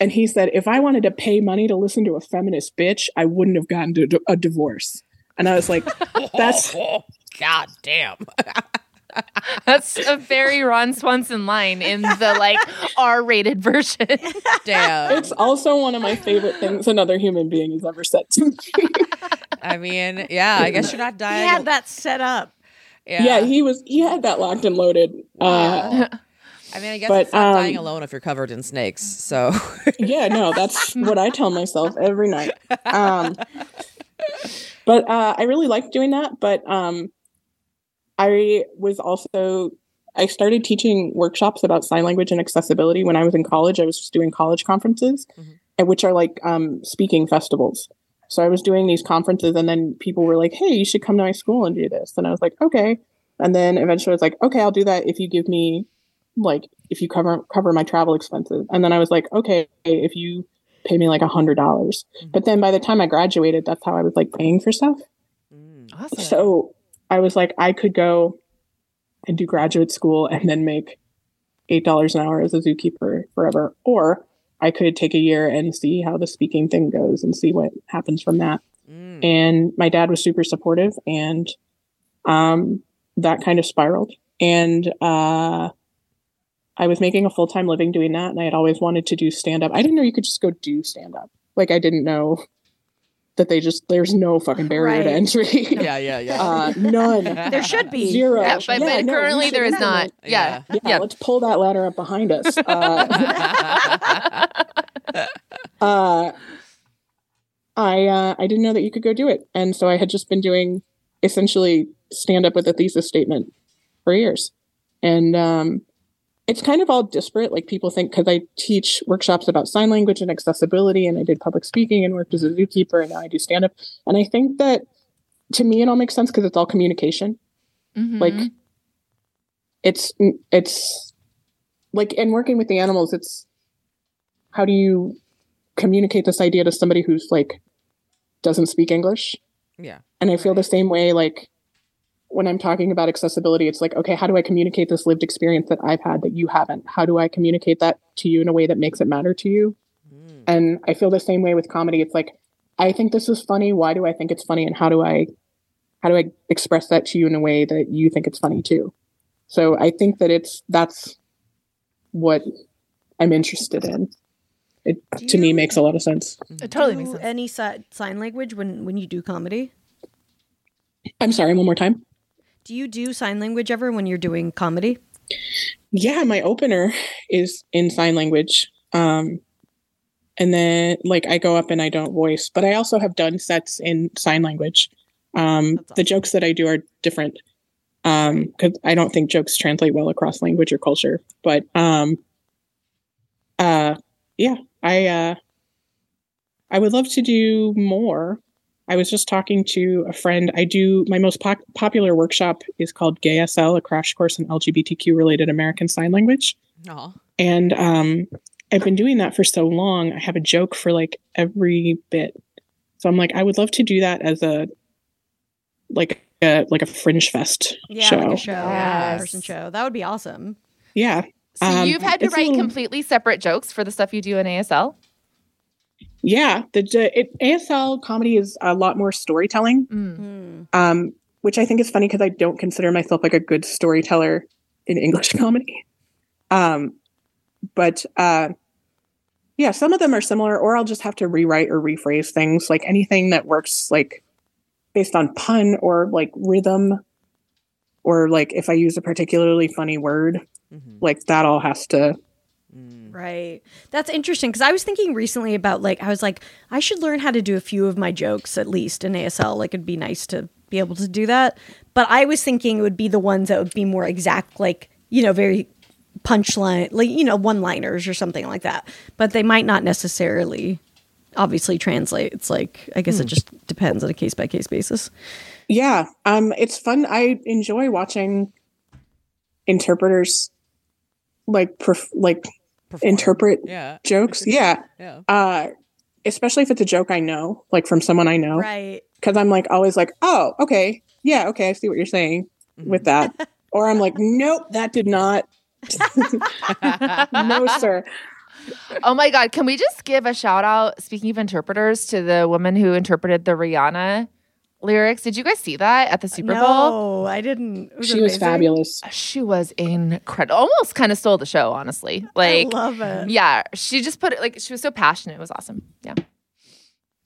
E: And he said, if I wanted to pay money to listen to a feminist bitch, I wouldn't have gotten a divorce. And I was like, *laughs* that's
B: God damn. *laughs*
C: That's a very Ron Swanson line in the like R-rated version. *laughs*
B: Damn.
E: it's also one of my favorite things another human being has ever said to me. *laughs*
B: I mean, yeah, I guess you're not dying.
A: He had that set up.
E: yeah. he was he had that locked and loaded. Uh,
B: I mean, I guess
E: But,
B: it's not dying
E: um,
B: alone if you're covered in snakes. So *laughs*
E: yeah, no, that's what I tell myself every night. Um, but uh, I really liked doing that. But um, I was also I started teaching workshops about sign language and accessibility when I was in college. I was just doing college conferences,
B: Mhm.
E: which are like um, speaking festivals. So I was doing these conferences, and then people were like, "Hey, you should come to my school and do this." And I was like, "Okay." And then eventually, I was like, "Okay, I'll do that if you give me like if you cover cover my travel expenses." And then I was like, "Okay, if you pay me like a hundred dollars." But then by the time I graduated, that's how I was like paying for stuff.
C: Awesome.
E: So I was like, I could go and do graduate school and then make eight dollars an hour as a zookeeper forever, or I could take a year and see how the speaking thing goes and see what happens from that.
B: Mm.
E: And my dad was super supportive, and um, that kind of spiraled. And uh, I was making a full time living doing that, and I had always wanted to do stand up. I didn't know you could just go do stand up. Like I didn't know that they just there's no fucking barrier to entry. *laughs*
B: yeah, yeah, yeah.
E: uh, none. *laughs*
A: There should be.
E: Zero.
C: yeah, but,
E: Yeah,
C: but
E: no,
C: currently there is
E: implement
C: not. Yeah.
E: Yeah,
C: Yeah.
E: let's pull that ladder up behind us. Uh, *laughs* uh, I uh, I didn't know that you could go do it, and so I had just been doing essentially stand up with a thesis statement for years, and um, it's kind of all disparate. Like people think because I teach workshops about sign language and accessibility, and I did public speaking and worked as a zookeeper, and now I do stand up, and I think that to me it all makes sense because it's all communication
C: Mhm.
E: like it's it's like in working with the animals it's how do you communicate this idea to somebody who's like doesn't speak english
B: yeah.
E: and i feel the same way like when i'm talking about accessibility it's like okay how do i communicate this lived experience that i've had that you haven't? How do i communicate that to you in a way that makes it matter to you?
B: Mm.
E: and i feel the same way with comedy. It's like i think this is funny. Why do i think it's funny? And how do i how do i express that to you in a way that you think it's funny too? So i think that it's that's what i'm interested in. It
A: Do
E: to me makes a lot of sense.
C: It totally
A: do
C: makes sense.
A: Any si- sign language when when you do comedy?
E: i'm sorry one more time
A: Do you do sign language ever when you're doing comedy?
E: yeah my opener is in sign language um and then like i go up and i don't voice but i also have done sets in sign language um
A: That's
E: the jokes that i do are different um because i don't think jokes translate well across language or culture but um uh yeah i uh i would love to do more i was just talking to a friend i do my most pop- popular workshop is called gaysl a crash course in lgbtq related american sign language
B: Aw.
E: and um, I've been doing that for so long. I have a joke for like every bit. So I'm like, I would love to do that as a like a like a fringe fest
A: Yeah,
E: show.
A: like a show, yeah,
C: Yes.
A: person show. That would be awesome.
E: Yeah,
C: So
E: Um,
C: you've had to write
E: little-
C: completely separate jokes for the stuff you do in ASL?
E: Yeah. The, the it, ASL comedy is a lot more storytelling.
C: Mm.
A: Hmm.
E: um, which I think is funny because I don't consider myself like a good storyteller in English *laughs* comedy. Um, but uh, yeah, some of them are similar, or I'll just have to rewrite or rephrase things. Like anything that works like based on pun or like rhythm, or like if I use a particularly funny word,
B: Mhm.
E: like that all has to.
A: Right. That's interesting because I was thinking recently about like I was like I should learn how to do a few of my jokes at least in ASL. Like it'd be nice to be able to do that. But I was thinking it would be the ones that would be more exact, like you know, very punchline, like you know, one-liners or something like that. But they might not necessarily, obviously, translate. It's like I guess it just depends on a case by case basis.
E: Yeah, um, it's fun. I enjoy watching interpreters like perf- like
B: Perform.
E: interpret
B: Yeah.
E: jokes. *laughs* Yeah.
B: Yeah.
E: uh especially if it's a joke i know like from someone i know
A: Right.
E: because i'm like always like oh okay yeah okay i see what you're saying with that *laughs* or i'm like nope that did not *laughs* no sir
C: Oh my God. Can we just give a shout out, speaking of interpreters, to the woman who interpreted the Rihanna lyrics? Did you guys see that at the Super Bowl?
A: No, I didn't. It
E: she was fabulous
C: She was incredible. Almost kind of stole the show, honestly. Like,
A: I love it.
C: yeah, she just put it like she was so passionate. It was awesome. Yeah.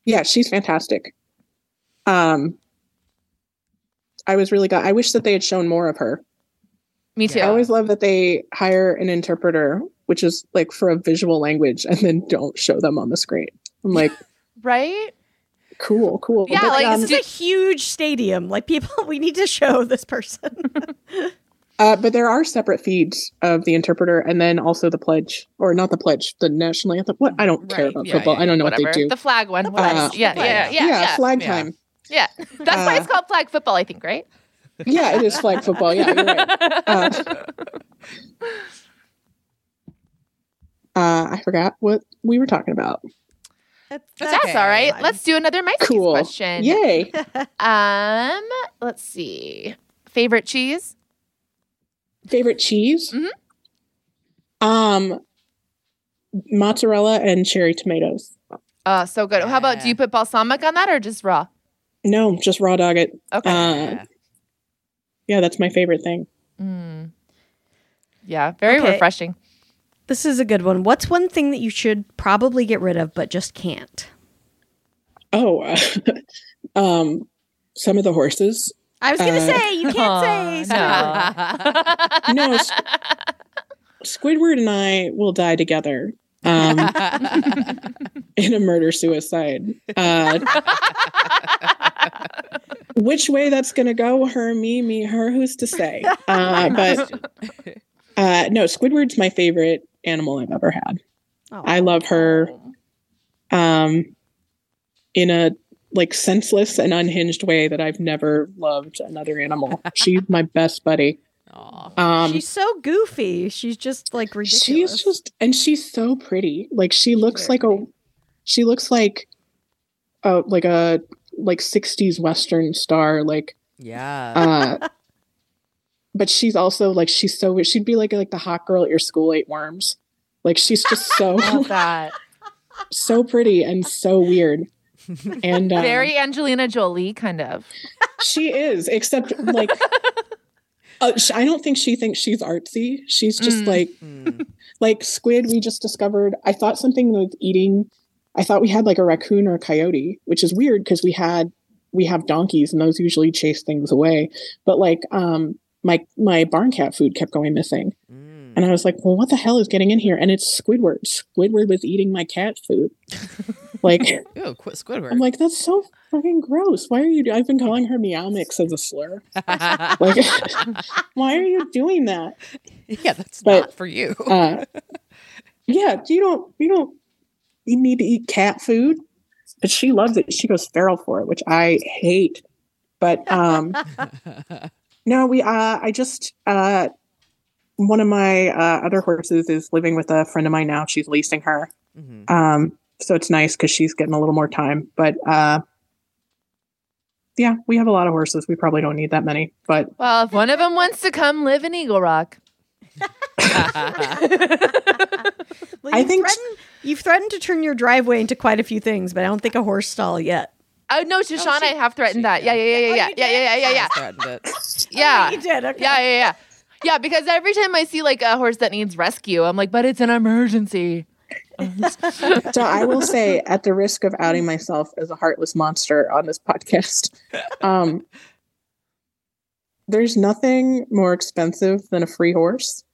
E: yeah she's fantastic um i was really glad i wish that they had shown more of her
C: Me too.
E: i always love that they hire an interpreter which is like for a visual language and then don't show them on the screen i'm like *laughs*
C: right?
E: Cool cool
C: Yeah,
E: But,
C: like,
E: um,
A: this is a huge stadium. Like people, *laughs* we need to show this person. *laughs*
E: Uh, but there are separate feeds of the interpreter and then also the pledge, or not the pledge, the national anthem. What I don't care about
B: Yeah,
E: football.
B: yeah,
E: I don't know
C: Whatever.
E: what they do.
C: The flag one. Whatever.
E: Uh,
C: yeah, yeah, yeah, yeah,
E: flag time.
C: Yeah. That's why it's
E: Uh,
C: called flag football, I think, right?
E: Yeah, it is flag football. Yeah, you're right. *laughs* Uh, uh, I forgot what we were talking about.
A: That's,
C: But that's all right. Let's do another MySpace
E: Cool.
C: question.
E: Yay! *laughs*
C: Um, let's see. Favorite cheese?
E: Favorite cheese?
C: Mhm.
E: Um, mozzarella and cherry tomatoes.
C: Uh, so good. How about do you put balsamic on that or just raw?
E: No, just raw dog it.
C: Okay.
E: Uh, yeah, that's my favorite thing.
C: Mm. Yeah, very
A: Okay.
C: refreshing.
A: This is a good one. What's one thing that you should probably get rid of but just can't?
E: Oh, *laughs* um, some of the horses.
A: I was gonna
E: Uh,
A: say you can't say.
C: Aw,
A: so- *laughs* *laughs*
E: No, S- Squidward and I will die together um, in a murder suicide. Uh, which way that's going to go, her, me, me, her, who's to say? Uh, but uh, no, Squidward's my favorite animal I've ever had.
A: Oh.
E: I love her um, in a like senseless and unhinged way that I've never loved another animal. *laughs* She's my best buddy. Um,
A: she's so goofy. She's just like ridiculous.
E: she's just and she's so pretty like she looks like a she looks like a like a like 60s western star like
B: Yeah.
E: uh *laughs* but she's also like she's so she'd be like like the hot girl at your school ate worms like she's just so *laughs*
C: that. *laughs*
E: so pretty and so weird and *laughs* um,
C: Very Angelina Jolie, kind of.
E: she is except like uh, sh- i don't think she thinks she's artsy she's just
C: Mm.
E: like
B: Mm.
E: like squid we just discovered i thought something was eating i thought we had like a raccoon or a coyote which is weird because we had we have donkeys and those usually chase things away but like um my my barn cat food kept going missing
B: Mm.
E: and i was like well what the hell is getting in here and it's squidward squidward was eating my cat food *laughs* like
B: quit Squidward.
E: i'm like that's so fucking gross why are you do- i've been calling her meow mix as a slur like *laughs* why are you doing that
B: yeah, that's
E: but-
B: not for you.
E: uh, yeah, you don't you don't you need to eat cat food, but she loves it. She goes feral for it, which I hate. But um, *laughs* no, we uh, I just uh, one of my uh, other horses is living with a friend of mine now. She's leasing her.
B: Mhm.
E: Um, so it's nice because she's getting a little more time. But uh, yeah, we have a lot of horses. We probably don't need that many. But
C: Well, if one of them wants to come live in Eagle Rock, *laughs*
A: Well,
E: I think-
A: threatened, you've threatened to turn your driveway into quite a few things, but I don't think a horse stall yet.
C: Oh no, Shoshana, I have threatened that. Yeah, yeah, yeah, yeah,
A: Oh,
C: yeah,
A: you
C: yeah, yeah, yeah, yeah, yeah,
B: Threatened it. *laughs*
C: yeah.
A: you did. Okay.
C: Yeah, yeah, yeah. Yeah, because every time I see like a horse that needs rescue, I'm like, but it's an emergency. *laughs*
E: so I will say, at the risk of outing myself as a heartless monster on this podcast, um, there's nothing more expensive than a free horse.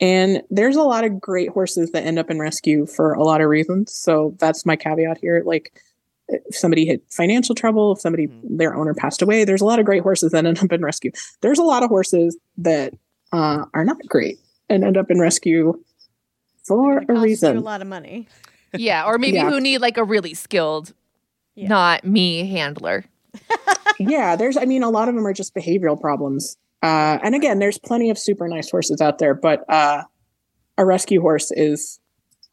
E: And there's a lot of great horses that end up in rescue for a lot of reasons. So that's my caveat here. Like, if somebody hit financial trouble, if somebody, their owner passed away, there's a lot of great horses that end up in rescue. There's a lot of horses that uh, are not great and end up in rescue for
A: It
E: a
A: costs you
E: reason.
A: a lot of money.
C: Yeah, or maybe
E: Yeah.
C: who need like a really skilled,
A: Yeah.
C: not me handler. *laughs*
E: yeah there's i mean a lot of them are just behavioral problems uh and again there's plenty of super nice horses out there but uh a rescue horse is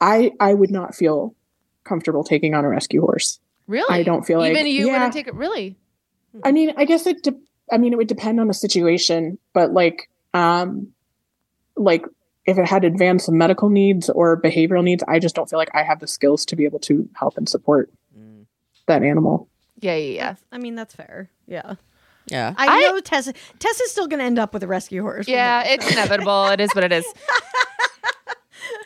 E: i i would not feel comfortable taking on a rescue horse
C: Really?
E: i don't feel like
C: Even you
E: yeah,
C: wouldn't take it. Really?
E: i mean i guess it de- i mean it would depend on the situation but like um like if it had advanced medical needs or behavioral needs i just don't feel like i have the skills to be able to help and support
B: Mm.
E: that animal
C: Yeah, yeah, yeah.
A: I mean, that's fair. Yeah.
B: Yeah.
A: I,
C: I-
A: know Tessa. Tessa's still going to end up with a rescue horse.
C: Yeah, it's inevitable. it is what it is. *laughs*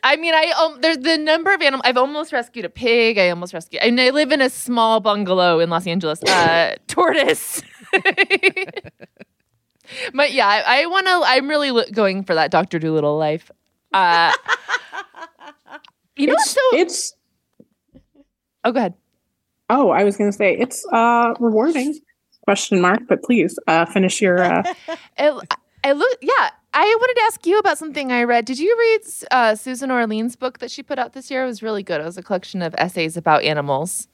C: I mean, I um, there's the number of animals. I've almost rescued a pig. I almost rescued. I mean, I live in a small bungalow in Los Angeles. Uh, *laughs* tortoise. *laughs* but yeah, I, I want to. I'm really lo- going for that Doctor Dolittle life. Uh, *laughs* you know
E: it's,
C: so?
E: it's
C: oh, go ahead.
E: Oh, I was going to say it's uh rewarding question mark, but please uh finish your uh
C: It, I look. Yeah, I wanted to ask you about something I read. Did you read uh, Susan Orlean's book that she put out this year? It was really good. It was a collection of essays about animals.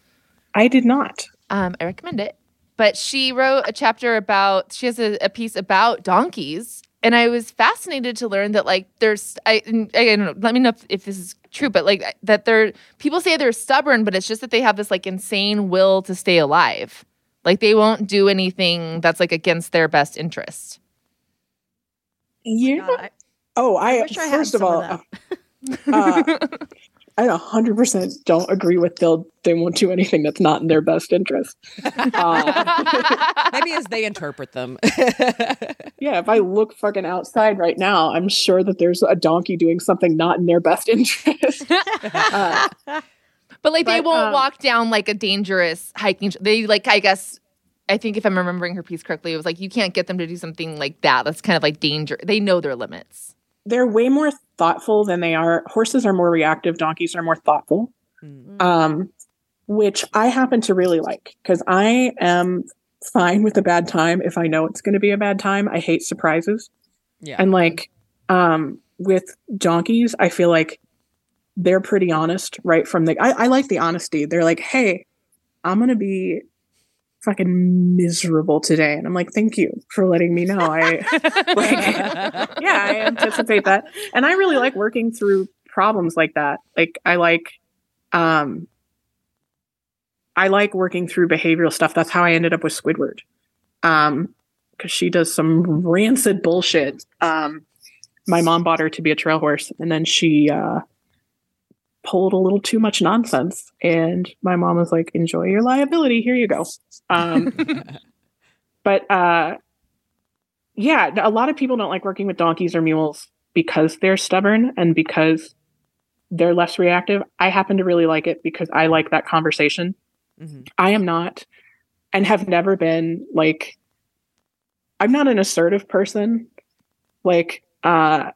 E: I did not.
C: Um, I recommend it. But she wrote a chapter about. She has a, a piece about donkeys, and I was fascinated to learn that like there's. I I don't know. Let me know if, if this is true, but like that they're people say they're stubborn, but it's just that they have this like insane will to stay alive. Like they won't do anything that's like against their best interest.
E: Yeah.
A: God, I-
E: Oh, I,
A: wish I
E: first of
A: some of
E: all,
A: that.
E: uh, I a hundred percent don't agree with they'll they won't do anything that's not in their best interest. Uh, *laughs*
B: Maybe as they interpret them. *laughs*
E: yeah, if I look fucking outside right now, I'm sure that there's a donkey doing something not in their best interest. *laughs* Uh,
C: But like they won't
E: um,
C: walk down like a dangerous hiking. tr- They like I guess I think if I'm remembering her piece correctly, it was like you can't get them to do something like that. That's kind of like danger. They know their limits.
E: they're way more thoughtful than they are. Horses are more reactive. Donkeys are more thoughtful.
B: Mm.
E: um, which I happen to really like because I am fine with a bad time if I know it's going to be a bad time. I hate surprises.
B: yeah.
E: And like um, with donkeys, I feel like they're pretty honest right from the. I, I like the honesty. They're like, hey, I'm going to be fucking miserable today. And I'm like, thank you for letting me know. I *laughs* like, yeah, I anticipate that. And I really like working through problems like that. Like I like um I like working through behavioral stuff. That's how I ended up with Squidward. Um because she does some rancid bullshit. Um my mom bought her to be a trail horse and then she uh pulled a little too much nonsense and my mom was like enjoy your liability. Here you go. Um *laughs* but uh yeah a lot of people don't like working with donkeys or mules because they're stubborn and because they're less reactive. I happen to really like it because i like that conversation.
B: Mhm.
E: i am not and have never been like i'm not an assertive person. Like uh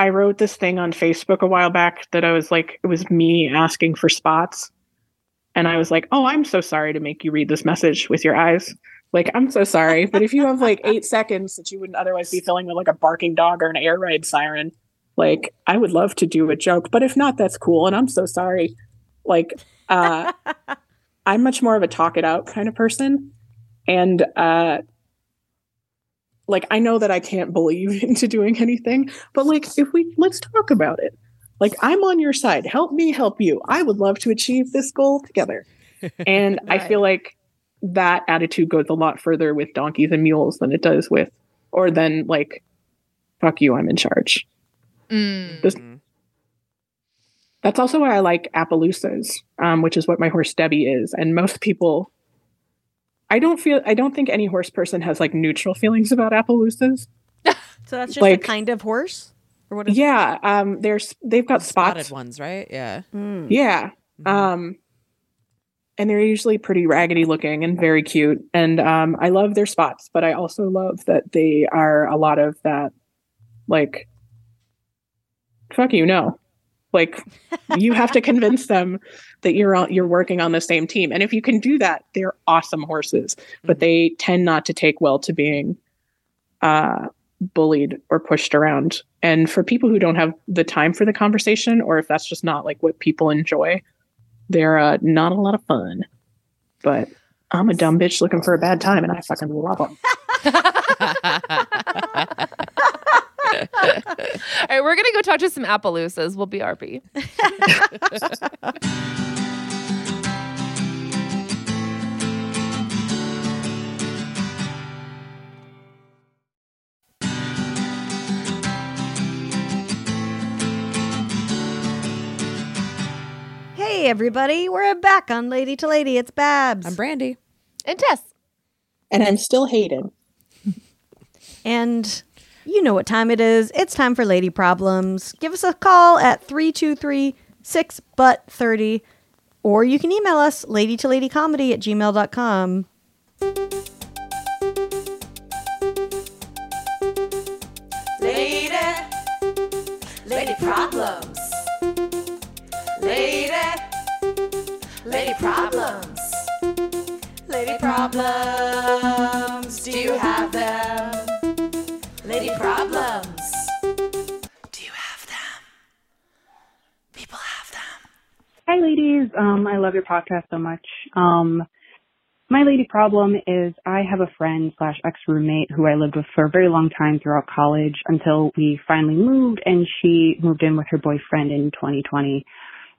E: I wrote this thing on Facebook a while back that I was like, it was me asking for spots. And I was like, oh, I'm so sorry to make you read this message with your eyes. Like, I'm so sorry. But if you have like eight *laughs* seconds that you wouldn't otherwise be filling with like a barking dog or an air raid siren, like, I would love to do a joke. But if not, that's cool. And I'm so sorry. Like, uh, *laughs* I'm much more of a talk it out kind of person. And uh, like I know that I can't bully *laughs* you into doing anything, but like if we let's talk about it. Like I'm on your side. Help me help you. I would love to achieve this goal together. *laughs* And I feel like that attitude goes a lot further with donkeys and mules than it does with or than like fuck you, I'm in charge.
C: Mm.
E: This- That's also why I like Appaloosas, um, which is what my horse Debbie is. And most people, I don't feel, I don't think any horse person has like neutral feelings about Appaloosas. *laughs*
A: So that's just
E: Like-
A: a kind of horse, or what is?
E: Yeah, um, there's they've got
B: Spotted
E: spots.
B: ones, right? Yeah.
A: Mm.
E: Yeah,
B: Mhm.
E: um, and they're usually pretty raggedy looking and very cute. And um, I love their spots, but I also love that they are a lot of that, like, fuck you, no. Like you have to convince them that you're on, you're working on the same team, and if you can do that, they're awesome horses. But
B: Mhm.
E: they tend not to take well to being uh, bullied or pushed around. And for people who don't have the time for the conversation, or if that's just not like what people enjoy, they're uh, not a lot of fun. But I'm a dumb bitch looking for a bad time, and I fucking love them. *laughs* *laughs*
C: All right, we're gonna go talk to some Appaloosas. We'll be RP.
A: Hey everybody, we're back on Lady to Lady. It's Babs.
B: I'm Brandy.
C: And Tess.
E: And I'm still hated.
A: And you know what time it is. It's time for Lady Problems. Give us a call at 323 6 but 30 or you can email us lady to lady comedy at gmail.com.
F: Lady, lady problems. Lady, lady problems. Lady problems. Do you have them?
G: Hi, ladies. Um, I love your podcast so much. Um, my lady problem is I have a friend slash ex roommate who I lived with for a very long time throughout college until we finally moved and she moved in with her boyfriend in 2020.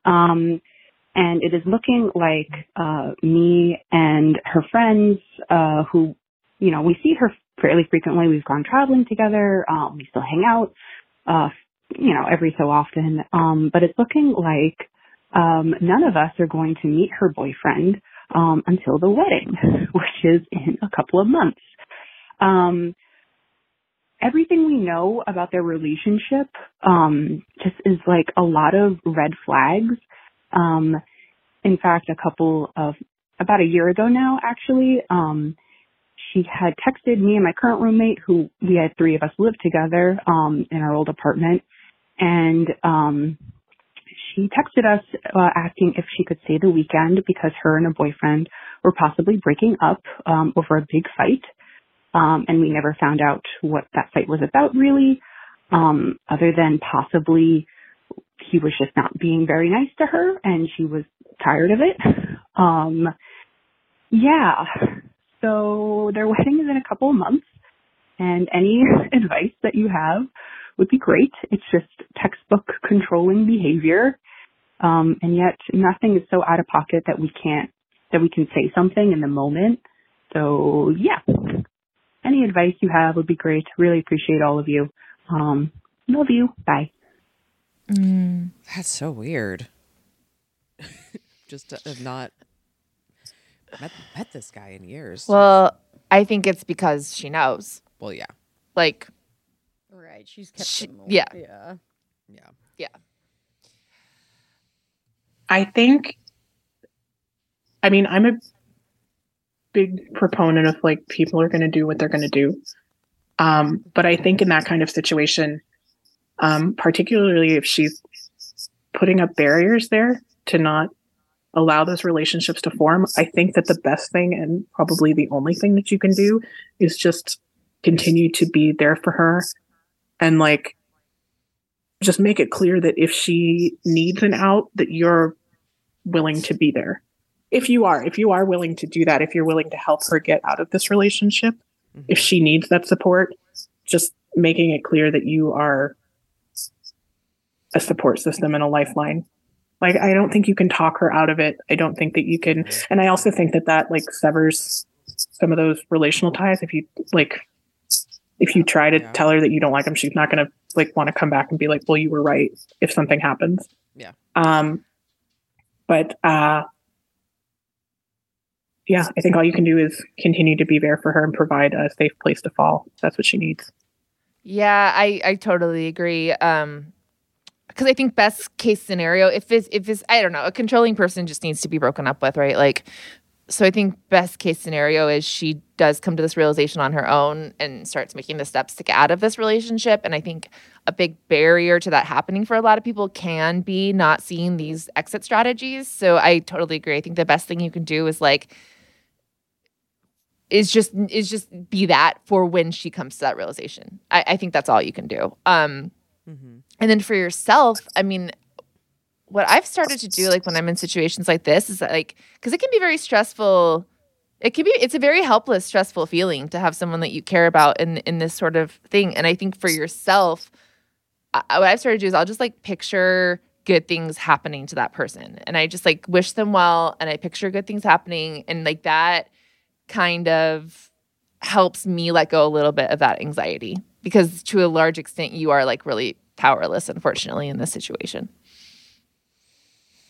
G: Um, and it is looking like, uh, me and her friends, uh, who, you know, we see her fairly frequently. We've gone traveling together. Um, we still hang out, uh, you know, every so often. Um, but it's looking like, um, none of us are going to meet her boyfriend um, until the wedding, *laughs* which is in a couple of months. Um, everything we know about their relationship um, just is like a lot of red flags. Um, in fact, a couple of about a year ago now, actually, um, she had texted me and my current roommate, who we had three of us live together um, in our old apartment, and um, she texted us uh, asking if she could stay the weekend because her and her boyfriend were possibly breaking up um, over a big fight. Um, and we never found out what that fight was about really, um, other than possibly he was just not being very nice to her and she was tired of it. Um, yeah. So their *laughs* wedding is in a couple of months and any *laughs* advice that you have would be great. It's just textbook controlling behavior. Um, and yet nothing is so out of pocket that we can't, that we can say something in the moment. So yeah, any advice you have would be great. Really appreciate all of you. Um, love you. Bye.
B: That's so weird. *laughs* Just have not met, met this guy in years.
C: Well, I think it's because she knows.
B: well, yeah,
C: Like,
A: Right. She's kept
C: She-
A: them all-
C: yeah.
A: Yeah.
B: yeah.
E: I think, I mean, I'm a big proponent of like people are going to do what they're going to do. Um, but I think in that kind of situation, um, particularly if she's putting up barriers there to not allow those relationships to form, I think that the best thing and probably the only thing that you can do is just continue to be there for her and like just make it clear that if she needs an out that you're willing to be there if you are if you are willing to do that if you're willing to help her get out of this relationship mm-hmm. if she needs that support, just making it clear that you are a support system and a lifeline. Like, I don't think you can talk her out of it. I don't think that you can. And I also think that that like severs some of those relational ties. If you like, if you try to
B: Yeah.
E: tell her that you don't like them, she's not going to like want to come back and be like, well, you were right if something happens.
B: Yeah.
E: Um, but, uh, yeah, I think all you can do is continue to be there for her and provide a safe place to fall. That's what she needs.
C: Yeah, I I totally agree. Um because I think best case scenario, if it's if it's I don't know, a controlling person just needs to be broken up with, right? Like so I think best case scenario is she does come to this realization on her own and starts making the steps to get out of this relationship. And I think a big barrier to that happening for a lot of people can be not seeing these exit strategies. So I totally agree. I think the best thing you can do is like is just is just be that for when she comes to that realization. I, I think that's all you can do. Um, and then for yourself, I mean, what I've started to do, like when I'm in situations like this, is that, like because it can be very stressful. It can be. It's a very helpless, stressful feeling to have someone that you care about in in this sort of thing. And I think for yourself, I, what I've started to do is I'll just like picture good things happening to that person, and I just like wish them well, and I picture good things happening, and like that kind of helps me let go a little bit of that anxiety because to a large extent you are like really powerless unfortunately in this situation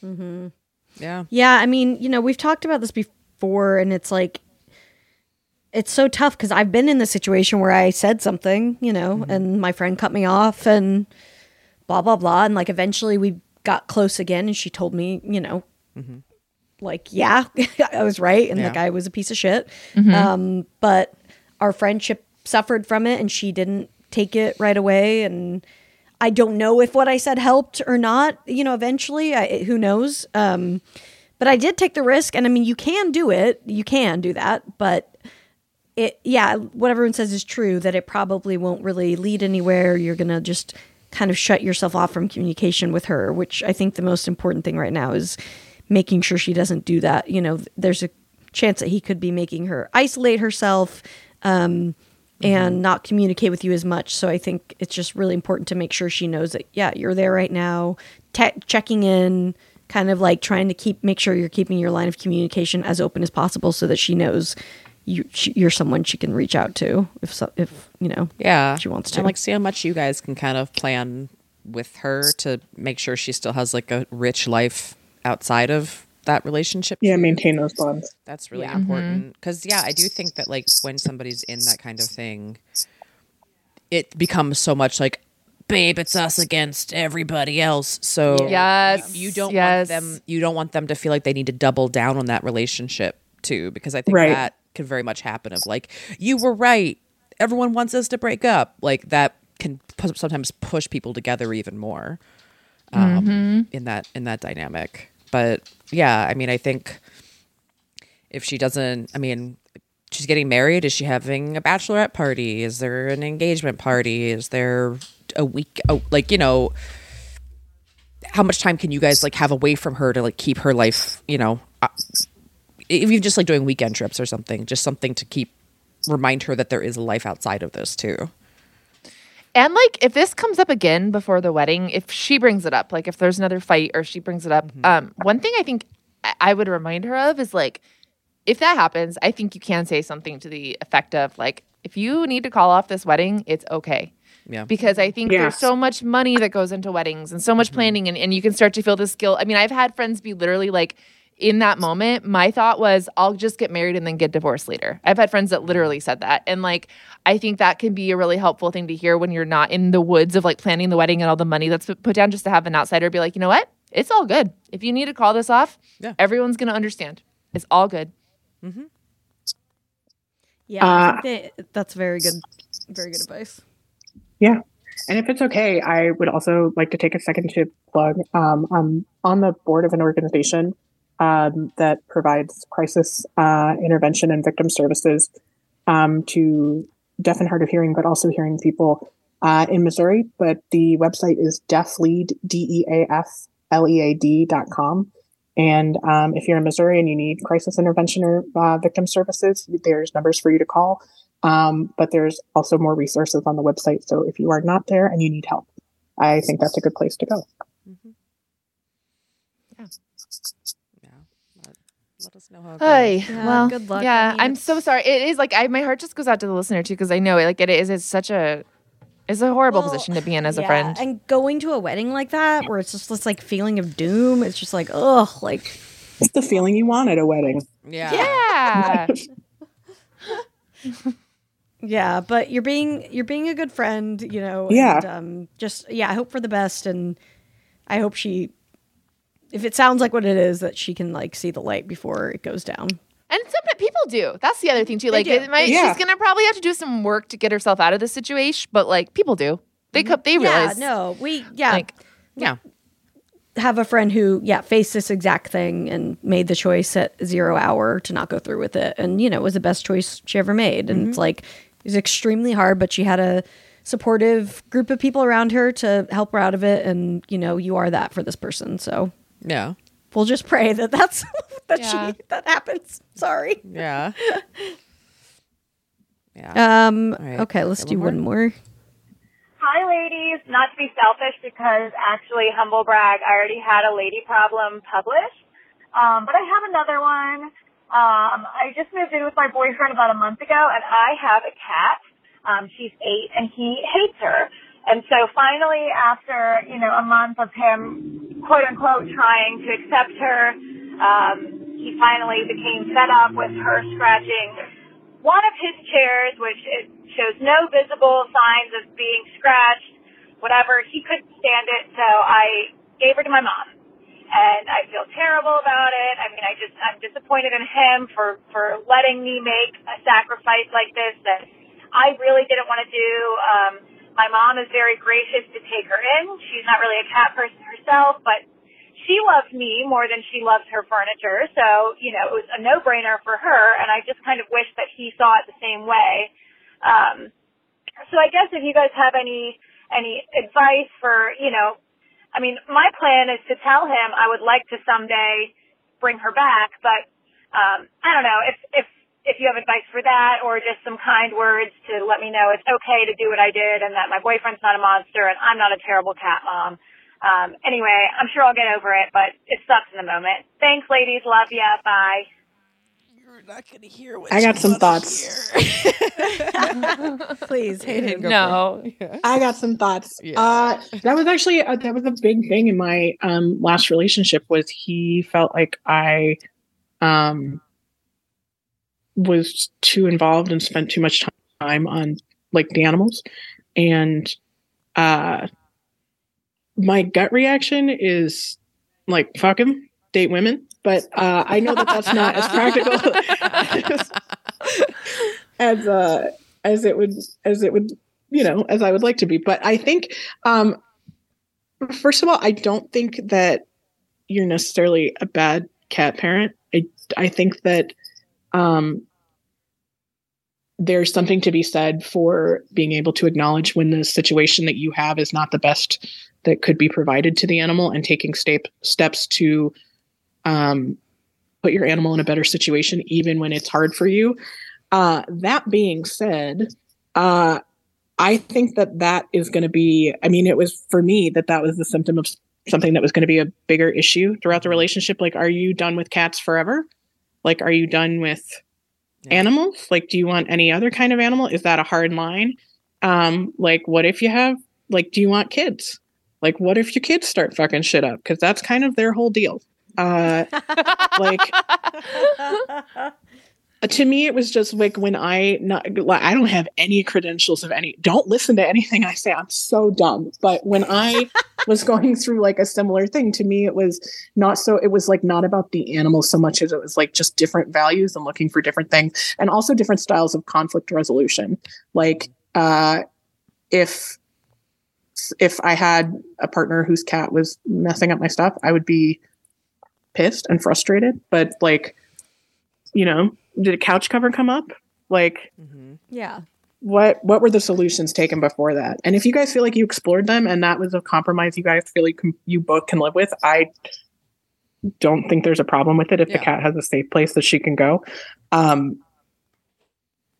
A: Mm-hmm.
B: Yeah.
A: Yeah, I mean, you know, we've talked about this before, and it's like, it's so tough because I've been in the situation where I said something, you know, and my friend cut me off and blah, blah, blah. And like eventually we got close again, and she told me, you know, mm-hmm. like, yeah, *laughs* I was right. And
B: Yeah.
A: the guy was a piece of shit. Um, but our friendship suffered from it, and she didn't take it right away. And I don't know if what I said helped or not. You know, eventually, I, who knows? Um, but I did take the risk, and I mean, you can do it. You can do that, but it, yeah, what everyone says is true. That it probably won't really lead anywhere. You're gonna just kind of shut yourself off from communication with her, which I think the most important thing right now is making sure she doesn't do that. You know, there's a chance that he could be making her isolate herself. Um, Mm-hmm. and not communicate with you as much. So I think it's just really important to make sure she knows that yeah, you're there right now, te- checking in, kind of like trying to keep make sure you're keeping your line of communication as open as possible, so that she knows you she, you're someone she can reach out to if so, if you know
B: Yeah.
A: she wants to.
B: And like see how much you guys can kind of plan with her to make sure she still has like a rich life outside of that relationship.
E: Yeah, maintain those bonds.
B: That's really
A: Yeah.
B: important because yeah, I do think that like when somebody's in that kind of thing, it becomes so much like, babe, it's us against everybody else. So
C: Yes,
B: you don't
C: yes.
B: want them. You don't want them to feel like they need to double down on that relationship too, because I think
E: Right.
B: that could very much happen. Of like, you were right. Everyone wants us to break up. Like that can pu- sometimes push people together even more um, in that in that dynamic. But yeah, I mean, I think if she doesn't, I mean, she's getting married. Is she having a bachelorette party? Is there an engagement party? Is there a week? Oh, like you know, how much time can you guys like have away from her to like keep her life? You know, uh, if you're just like doing weekend trips or something, just something to keep remind her that there is a life outside of this too.
C: And like if this comes up again before the wedding, if she brings it up, like if there's another fight or she brings it up, um, one thing I think I- I would remind her of is like if that happens, I think you can say something to the effect of like, if you need to call off this wedding, it's okay.
B: Yeah.
C: Because I think there's so much money that goes into weddings and so much planning and, and you can start to feel this guilt. I mean, I've had friends be literally like in that moment, my thought was, I'll just get married and then get divorced later. I've had friends that literally said that. And like, I think that can be a really helpful thing to hear when you're not in the woods of like planning the wedding and all the money that's put down, just to have an outsider be like, you know what? It's all good. If you need to call this off,
B: Yeah.
C: everyone's going to understand. It's all good.
A: yeah,
E: Uh,
A: I think that, that's very good, very good advice.
E: Yeah. And if it's okay, I would also like to take a second to plug. Um, I'm on the board of an organization um, that provides crisis uh, intervention and victim services um, to deaf and hard of hearing, but also hearing people uh, in Missouri. But the website is deaflead, D E A F L E A D dot com. And um, if you're in Missouri and you need crisis intervention or uh, victim services, there's numbers for you to call. Um, but there's also more resources on the website. So if you are not there and you need help, I think that's a good place to go.
B: Yeah. Let, let us know how. It goes.
C: Hi.
A: Yeah,
C: well,
A: good luck. I
C: Yeah,
A: mean,
C: I'm so sorry. It is like I my heart just goes out to the listener too because I know it. Like it is. It's such a. It's a horrible
A: Well,
C: position to be in as a friend.
A: And going to a wedding like that, where it's just this like feeling of doom, it's just like, ugh, like
E: It's the feeling you want at a wedding.
B: Yeah.
C: yeah. *laughs*
A: yeah. But you're being you're being a good friend, you know.
E: Yeah.
A: And, um, just yeah, I hope for the best, and I hope she, if it sounds like what it is, that she can like see the light before it goes down.
C: And some people do. That's the other thing too. Like it might,
E: Yeah.
C: she's gonna probably have to do some work to get herself out of this situation. But like people do. They co- they
A: Mm-hmm. Yeah, no, we yeah
C: Like
B: Yeah.
A: have a friend who yeah faced this exact thing and made the choice at zero hour to not go through with it, and you know it was the best choice she ever made. And it's like it was extremely hard, but she had a supportive group of people around her to help her out of it, and you know you are that for this person. So
B: Yeah.
A: we'll just pray that that's *laughs* that
C: Yeah.
A: she that happens. Sorry.
B: Yeah. *laughs* Yeah.
A: Um.
B: All right.
A: Okay, let's
B: Okay,
A: do
B: one
A: one more.
H: Hi, ladies. Not to be selfish because actually, humble brag, I already had a lady problem published. Um, but I have another one. Um, I just moved in with my boyfriend about a month ago and I have a cat. Um, she's eight and he hates her. And so finally, after, you know, a month of him, quote unquote, trying to accept her, um, he finally became fed up with her scratching one of his chairs, which it shows no visible signs of being scratched, whatever. He couldn't stand it, so I gave her to my mom. And I feel terrible about it. I mean, I just, I'm disappointed in him for, for letting me make a sacrifice like this that I really didn't want to do. Um, my mom is very gracious to take her in. She's not really a cat person herself, but she loves me more than she loves her furniture. So, you know, it was a no-brainer for her. And I just kind of wish that he saw it the same way. Um, so I guess if you guys have any, any advice for, you know, I mean, my plan is to tell him I would like to someday bring her back, but, um, I don't know if, if, if you have advice for that or just some kind words to let me know it's okay to do what I did and that my boyfriend's not a monster and I'm not a terrible cat mom. Um, anyway, I'm sure I'll get over it, but it sucks in the moment. Thanks, ladies. Love ya. Bye.
B: You're not gonna hear what
E: I got some thoughts. *laughs*
A: Please, Hayden.
C: no.
E: I got some thoughts.
B: Yeah.
E: Uh, that was actually uh, that was a big thing in my um, last relationship. Was he felt like I um, was too involved and spent too much time on like the animals, and uh, my gut reaction is like fuck him, date women. But uh, I know that that's not as practical *laughs* as uh, as it would as it would you know as I would like to be. But I think um, first of all, I don't think that you're necessarily a bad cat parent. I I think that um, there's something to be said for being able to acknowledge when the situation that you have is not the best that could be provided to the animal and taking step steps to um, put your animal in a better situation, even when it's hard for you. Uh, that being said, uh, I think that that is going to be, I mean, it was for me that that was the symptom of something that was going to be a bigger issue throughout the relationship. Like, are you done with cats forever? Like, are you done with
B: Yeah.
E: animals? Like, do you want any other kind of animal? Is that a hard line? Um, like, what if you have, like, do you want kids? Like, what if your kids start fucking shit up? Because that's kind of their whole deal. Uh, *laughs* like, *laughs* to me it was just like when i not like i don't have any credentials of any don't listen to anything i say. I'm so dumb. But when i *laughs* was going through like a similar thing to me it was not so it was like not about the animal so much as it was like just different values and looking for different things and also different styles of conflict resolution. Like uh if if i had a partner whose cat was messing up my stuff i would be pissed and frustrated. But like you know did a couch cover come up like
B: mm-hmm.
A: Yeah.
E: what what were the solutions taken before that and if you guys feel like you explored them and that was a compromise you guys feel like you both can live with i don't think there's a problem with it if
B: Yeah.
E: the cat has a safe place that she can go um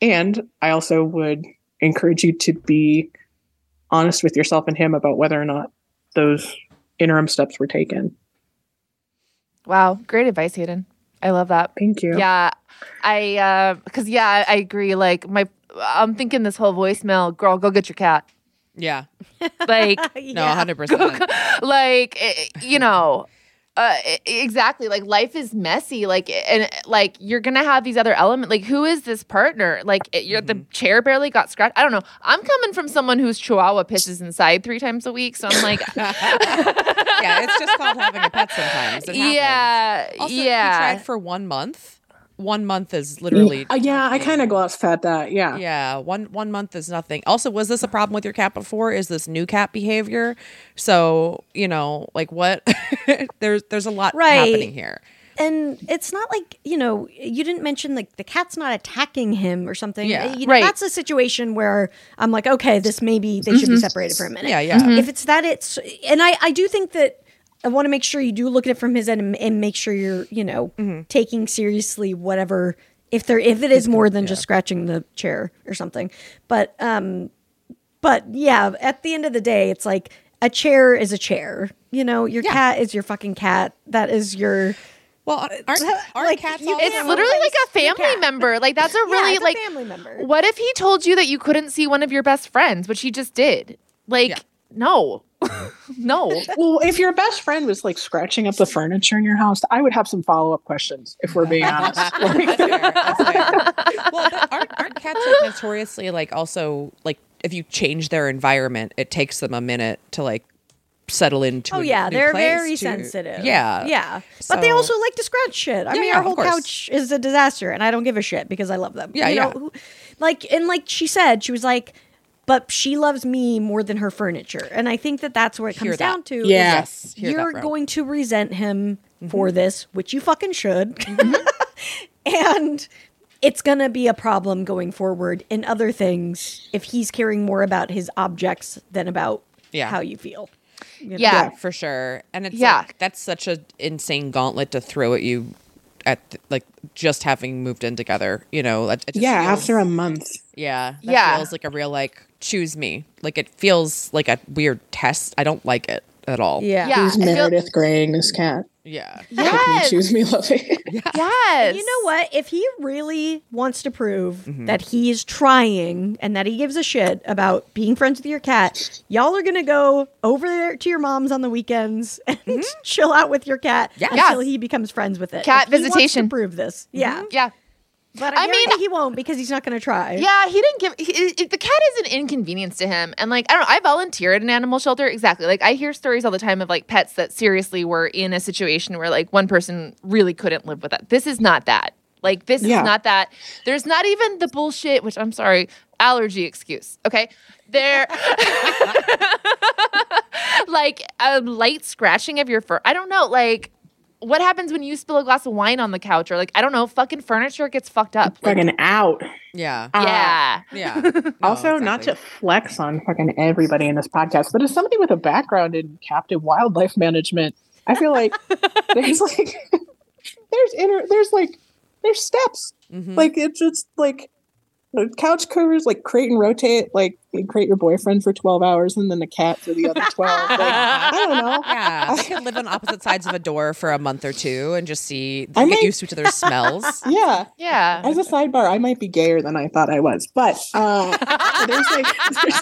E: and I also would encourage you to be honest with yourself and him about whether or not those interim steps were taken.
C: Wow, great advice, Hayden. I love that.
E: Thank you.
C: Yeah, I uh, because yeah, I, I agree. Like my, I'm thinking this whole voicemail, girl, go get your cat.
B: Yeah.
C: Like, *laughs*
B: No, *laughs* 100%.
C: like eh, you know, uh, exactly. Like life is messy. Like and like you're gonna have these other elements. Like who is this partner? Like eh, you're the chair barely got scratched. I don't know. I'm coming from someone whose Chihuahua pisses inside three times a week, so I'm like, *laughs*
B: yeah, it's just called having a pet sometimes. It *laughs*
C: yeah,
B: Also,
C: yeah.
B: he tried for one month. One month is literally.
E: Uh, yeah, I kind of glossed at that. Yeah.
B: Yeah, one one month is nothing. Also, was this a problem with your cat before? Is this new cat behavior? So you know, like what? *laughs* there's there's a lot
A: Right.
B: happening here.
A: and it's not like you know you didn't mention like the cat's not attacking him or something
B: Yeah.
A: you know
C: Right.
A: that's a situation where i'm like okay this maybe they should be separated for a minute
B: Yeah, yeah.
A: if it's that it's and i i do think that i want to make sure you do look at it from his end and, and make sure you're you know taking seriously whatever if there if it is more than just scratching the chair or something but um but yeah at the end of the day it's like a chair is a chair you know your
B: Yeah.
A: cat is your fucking cat that is your
B: Well, aren't, aren't *laughs*
A: Like,
B: cats
A: you
C: It's literally like a family member. Like that's a really
A: it's a
C: like
A: family member.
C: What if he told you that you couldn't see one of your best friends, which he just did? Like,
B: Yeah.
C: no, *laughs* no.
E: Well, if your best friend was like scratching up the furniture in your house, I would have some follow up questions. If we're being honest, *laughs*
B: That's fair, that's fair. *laughs* well, but aren't, aren't cats like notoriously like also like if you change their environment, it takes them a minute to like settle into.
A: Oh
B: a
A: yeah,
B: new
A: they're
B: place,
A: very
B: too.
A: sensitive.
B: Yeah,
A: yeah, but they also like to scratch shit. I
B: Yeah,
A: mean,
B: yeah,
A: our whole couch is a disaster, and I don't give a shit because I love them.
B: Yeah,
A: you know,
B: yeah.
A: who- like and like she said, she was like, but she loves me more than her furniture, and I think that that's where it comes down to.
B: Yes,
A: you're
B: bro.
A: going to resent him for this, which you fucking should.
B: Mm-hmm. *laughs*
A: and it's going to be a problem going forward in other things if he's caring more about his objects than about
B: Yeah.
A: how you feel. you know?
C: Yeah.
B: for sure. And it's
C: Yeah.
B: like, that's such an insane gauntlet to throw at you at th- like just having moved in together. You know, it, it just
E: yeah,
B: feels-
E: after a month.
B: Yeah, that
C: Yeah.
B: feels like a real like choose me. Like it feels like a weird test. I don't like it at all.
A: Yeah.
C: Yeah.
E: Who's
C: I feel-
E: Meredith graying this cat?
B: yeah.
E: Help me
C: Yes.
E: choose me, lovey. *laughs*
C: Yes.
A: You know what? If he really wants to prove
B: Mm-hmm.
A: that he's trying and that he gives a shit about being friends with your cat, y'all are gonna go over there to your mom's on the weekends *laughs* and chill out with your cat
B: Yeah.
A: until
C: Yes.
A: he becomes friends with it.
C: Cat
A: If he wants
C: visitation.
A: to prove this, yeah.
C: Yeah.
A: But I,
C: I mean-
A: he won't because he's not gonna try.
C: Yeah, he didn't give he, it, the cat is an inconvenience to him, and like I don't know. I volunteer at an animal shelter. Exactly. Like I hear stories all the time of like pets that seriously were in a situation where like one person really couldn't live with that. This is not that. Like this
E: Yeah.
C: is not that. There's not even the bullshit, which I'm sorry, allergy excuse. Okay, there. *laughs* like a light scratching of your fur. I don't know. Like. What happens when you spill a glass of wine on the couch, or like I don't know, fucking furniture gets fucked up. Like,
E: Fucking out.
B: Yeah.
C: yeah,
B: Yeah. *laughs* No,
E: also, not to flex on fucking everybody in this podcast, but as somebody with a background in captive wildlife management, I feel like *laughs* there's like *laughs* there's inner there's like there's steps.
B: Mhm.
E: Like it's it's like the couch covers like crate and rotate, like you crate your boyfriend for twelve hours and then the cat for the other twelve. Like, I don't know. *laughs*
B: Yeah, *laughs* they could live on opposite sides of a door for a month or two and just see
E: I
B: get
E: might-
B: used to each other's smells. *laughs*
E: Yeah.
C: yeah.
E: As a sidebar, I might be gayer than I thought I was, but uh, there's like there's,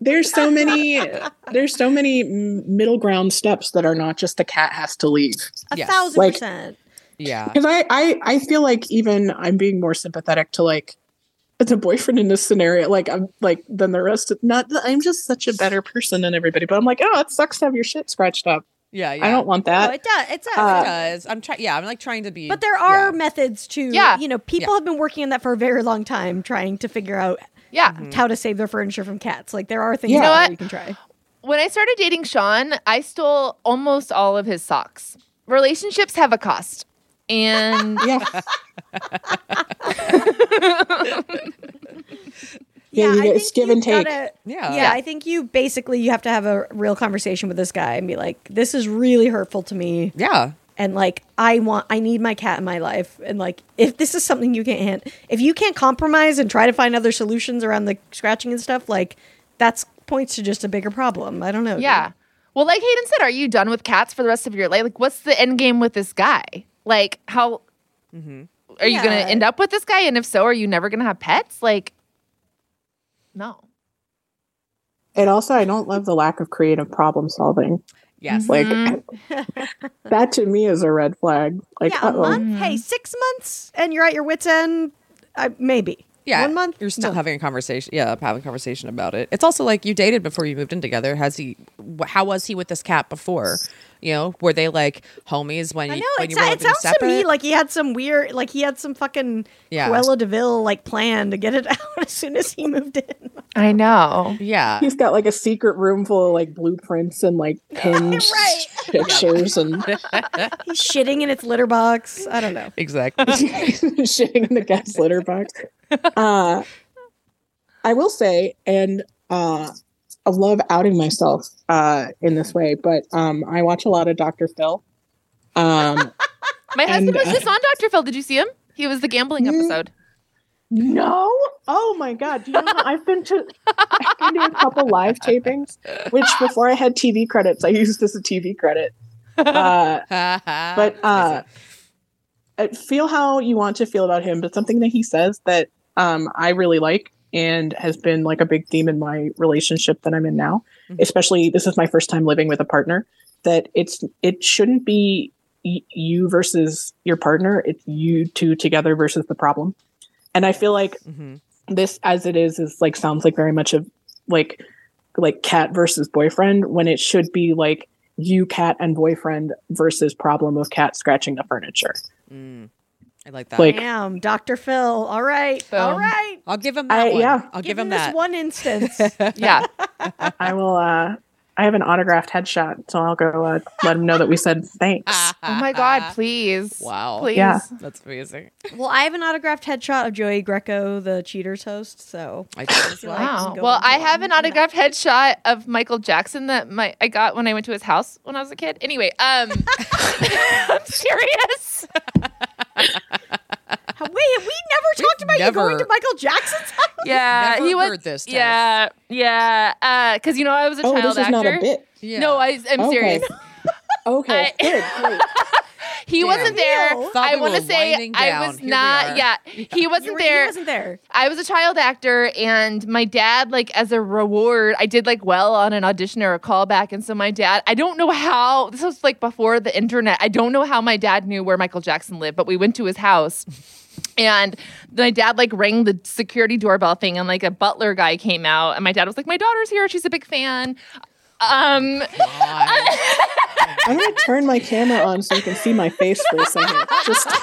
E: there's so many there's so many middle ground steps that are not just the cat has to leave.
A: a
B: Yes.
A: thousand
E: Like-
A: percent.
B: Yeah.
E: Because I, I I feel like even I'm being more sympathetic to like the boyfriend in this scenario. Like I'm like than the rest. Of, not I'm just such a better person than everybody, but I'm like, oh, it sucks to have your shit scratched up.
B: Yeah. Yeah.
E: I don't want
A: No,
E: that.
A: it does. It does.
B: It
E: Uh,
B: does. I'm trying. Yeah, I'm like trying to be.
A: But there are
B: yeah.
A: methods to,
C: Yeah.
A: you know, people
B: Yeah.
A: have been working on that for a very long time, trying to figure out
C: Yeah.
B: Mm-hmm.
A: how to save their furniture from cats. Like there are things
E: You know
C: what?
A: you can try.
C: When I started dating Sean, I stole almost all of his socks. Relationships have a cost. And *laughs*
E: yeah. Yeah, you
A: I think
E: it's give and
A: you've
E: take.
A: gotta-
B: Yeah.
A: yeah, I think you basically you have to have a real conversation with this guy and be like, "This is really hurtful to me.
B: Yeah.
A: and like I want I need my cat in my life and like if this is something you can't if you can't compromise and try to find other solutions around the scratching and stuff like that's points to just a bigger problem. I don't know. dude.
C: Yeah. Well, like Hayden said, are you done with cats for the rest of your life? Like, what's the end game with this guy? Like, how are you going to end up with this guy? And if so, are you never going to have pets? Like, no.
E: And also, I don't love the lack of creative problem solving.
B: Yes.
E: Like
C: Mhm.
E: that to me is a red flag. Like,
A: yeah, a
E: uh-oh.
A: month. Hey, six months, and you're at your wits' end. I, maybe.
B: Yeah,
A: one month.
B: You're still
A: No.
B: having a conversation. Yeah, having a conversation about it. It's also like you dated before you moved in together. Has he? How was he with this cat before? You know, were they like homies when
A: I
B: you
A: know
B: when you
A: sa-
B: were
A: it
B: living
A: sounds to me like he had some weird, like he had some fucking
B: Yeah.
A: Cruella de Vil like plan to get it *laughs* out as soon as he moved in.
C: I know.
B: yeah,
E: He's got like a secret room full of like blueprints and like *laughs* pinned pictures and *laughs*
A: He's shitting in its litter box. I don't know.
B: exactly.
E: shitting in the cat's litter box. Uh, I will say, and uh, I love outing myself uh, in this way, but um, I watch a lot of Dr. Phil. Um, *laughs*
C: My husband
E: And,
C: was
E: uh,
C: just on Dr. Phil. Did you see him? He was the gambling
E: Mm.
C: episode.
E: no, oh my god! Do you know I've been to *laughs* I've been to a couple live tapings, which before I had TV credits, I used as a TV credit. *laughs* Uh, but uh, uh, feel how you want to feel about him but something that he says that um, i really like and has been like a big theme in my relationship that i'm in now.
B: Mhm.
E: especially this is my first time living with a partner that it's it shouldn't be y- you versus your partner. It's you two together versus the problem. And i feel like
B: Mhm.
E: this as it is is like sounds like very much of like like cat versus boyfriend when it should be like you cat and boyfriend versus problem of cat scratching the furniture.
B: Mm, I like that.
E: Like-
A: Damn, Dr. Phil. All right. All
C: Boom.
A: right.
B: I'll give him
E: I-
B: that one.
E: yeah.
B: I'll give,
A: Give
B: him
A: this
B: that.
A: one instance. *laughs*
C: Yeah. *laughs*
E: i will uh i have an autographed headshot so i'll go uh, let him know that we said thanks *laughs*
C: Oh my God, please.
B: Wow.
C: Please.
E: Yeah.
B: That's amazing.
A: well, I have an autographed headshot of Joey Greco, the Cheaters host. So
B: I do as well.
C: Wow.
A: go
C: Well, I have an autographed headshot of Michael Jackson that my I got when I went to his house when I was a kid. Anyway, um I'm serious.
A: How- Wait, have we never talked about
B: never-
A: you going to Michael Jackson's house? *laughs*
C: Yeah,
B: Never
C: he was
B: heard this, Tess.
C: Yeah, yeah. Uh cuz you know I was a
E: oh
C: child
E: this is
C: actor.
E: not a bit
B: Yeah.
C: No, I am
E: Okay.
C: serious. *laughs*
E: okay
C: I-
E: good great. *laughs*
C: He
B: Damn.
C: wasn't there.
A: Neil.
C: I want to say I was not.
B: are.
C: Yeah, *laughs* he wasn't
A: were-
C: there.
A: He wasn't there.
C: I was a child actor, and my dad, like, as a reward, I did like well on an audition or a callback. And so my dad, I don't know how, this was like before the internet. I don't know how my dad knew where Michael Jackson lived, but we went to his house. And my dad like rang the security doorbell thing, and like a butler guy came out, and my dad was like, "My daughter's here; she's a big fan." Um,
B: God. *laughs*
E: i'm gonna turn my camera on so you can see my face for a second just *laughs*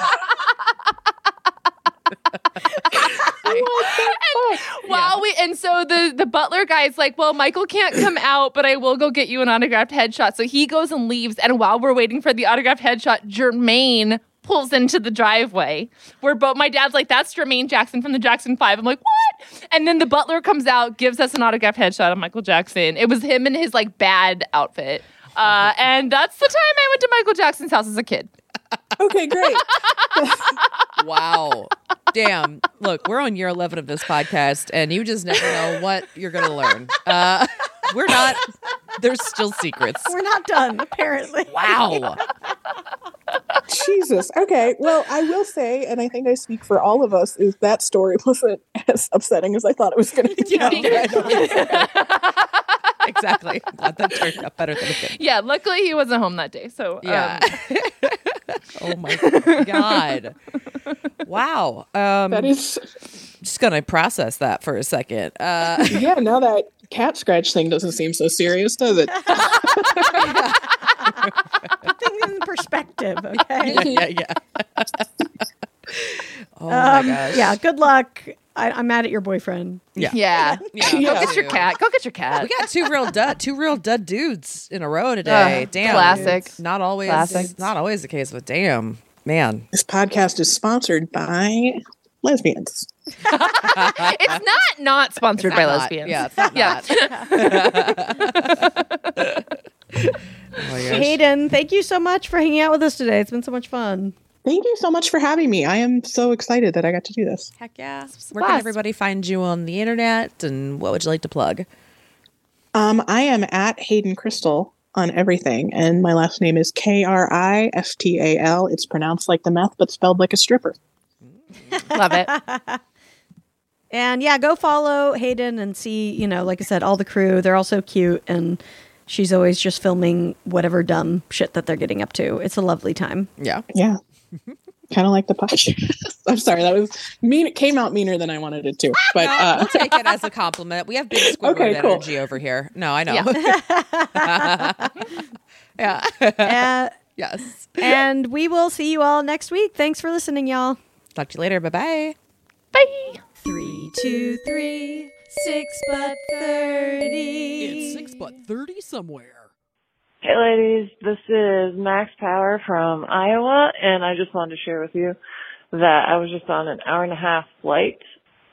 C: While we and so the the butler guy's like, well, Michael can't come out, but I will go get you an autographed headshot. So he goes and leaves, and while we're waiting for the autographed headshot, Jermaine pulls into the driveway. Where both my dad's like, that's Jermaine Jackson from the Jackson Five. I'm like, what? And then the butler comes out, gives us an autographed headshot of Michael Jackson. It was him in his like bad outfit. Uh, and that's the time I went to Michael Jackson's house as a kid.
E: okay great *laughs*
B: wow. Damn. Look, we're on year 11 of this podcast, and you just never know what you're going to learn. Uh, we're not, there's still secrets.
A: We're not done, apparently.
B: Wow.
E: jesus okay well i will say and i think i speak for all of us is that story *laughs* wasn't as upsetting as i thought it was going to be *laughs*
B: exactly. Glad that turned out better than it did.
C: Yeah, luckily he wasn't home that day. So
B: Yeah.
C: um, *laughs*
B: oh my God. Wow. Um,
E: that is
B: just going to process that for a second. Uh, *laughs*
E: yeah now that cat scratch thing doesn't seem so serious does it *laughs*
A: Put things in perspective, okay?
B: yeah, yeah, yeah. oh
A: Um,
B: my gosh.
A: yeah, good luck. I, I'm mad at your boyfriend.
B: Yeah.
C: yeah.
B: Yeah. *laughs*
C: Go
E: Yeah.
C: get your cat. Go get your cat.
B: We got two real dud, two real dud dudes in a row today.
C: Ugh,
B: damn,
C: classic.
B: Not always,
C: Classic.
B: not always the case, but damn, man.
E: this podcast is sponsored by lesbians *laughs*
C: it's not not sponsored by
B: Not-
C: lesbians.
B: Yeah, it's not
C: Yeah.
B: not. *laughs* oh, yeah.
A: Hayden, thank you so much for hanging out with us today. It's been so much fun.
E: Thank you so much for having me. I am so excited that I got to do this.
B: Heck yeah. Where can everybody find you on the internet and what would you like to plug?
E: Um, I am at Hayden Kristal on everything, and my last name is K R I S T A L. It's pronounced like the meth, but spelled like a stripper. *laughs*
C: Love it. *laughs*
A: And yeah, go follow Hayden and see, you know, like I said, all the crew. They're all so cute and she's always just filming whatever dumb shit that they're getting up to. It's a lovely time.
B: Yeah.
E: Yeah. Kind of like the podcast. *laughs* I'm sorry, that was mean. It came out meaner than I wanted it to, *laughs* butt
B: No,
E: uh,
B: we'll take it as a *laughs* compliment. We have big Squidward
E: Okay, cool.
B: energy over here. No, I know.
C: Yeah.
B: yeah.
A: Uh,
B: yes.
A: and we will see you all next week. Thanks for listening, y'all.
B: Talk to you later. Bye bye.
C: Bye.
A: Three, two, three, six butt thirty.
I: It's six but thirty somewhere.
J: Hey ladies, this is Max Power from Iowa and I just wanted to share with you that I was just on an hour and a half flight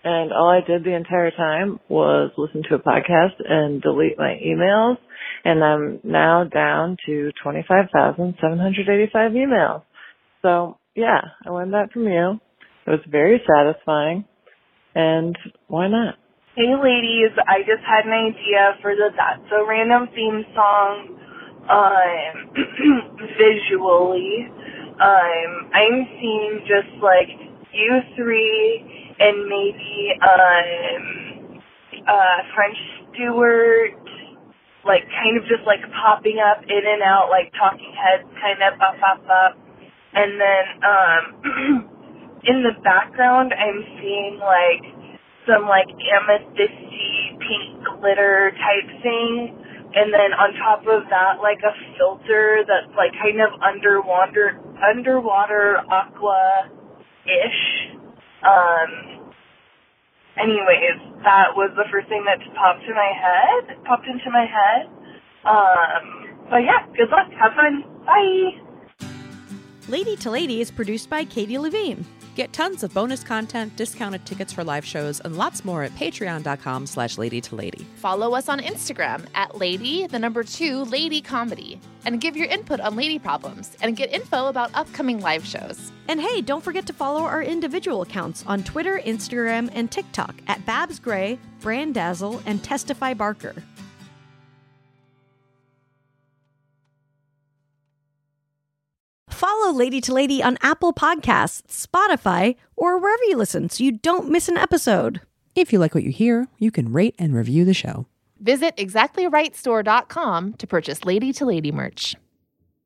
J: and all I did the entire time was listen to a podcast and delete my emails and I'm now down to 25,785 emails. So yeah, I learned that from you. It was very satisfying and why not?
K: Hey ladies, I just had an idea for the That's So Random theme song. Um, *clears throat* visually, um, I'm seeing just like you three and maybe um, uh, French Stewart, like kind of just like popping up in and out, like talking heads, kind of up, up, up, and then um, *clears throat* in the background, I'm seeing like some like amethysty pink glitter type thing. And then on top of that, like a filter that's like kind of underwater, underwater aqua-ish. Um, anyways, that was the first thing that popped to my head, popped into my head. Um, but yeah, good luck. Have fun. Bye.
A: Lady to Lady is produced by Katie Levine.
B: Get tons of bonus content, discounted tickets for live shows, and lots more at patreon.com slash lady to lady.
C: Follow us on Instagram at lady, the number two, lady comedy. And give your input on lady problems and get info about upcoming live shows.
A: And hey, don't forget to follow our individual accounts on Twitter, Instagram, and TikTok at Babs Gray, Brandazzle, and Testify Barker. Follow Lady to Lady on Apple Podcasts, Spotify, or wherever you listen so you don't miss an episode.
B: If you like what you hear, you can rate and review the show.
C: Visit exactlyrightstore.com to purchase Lady to Lady merch.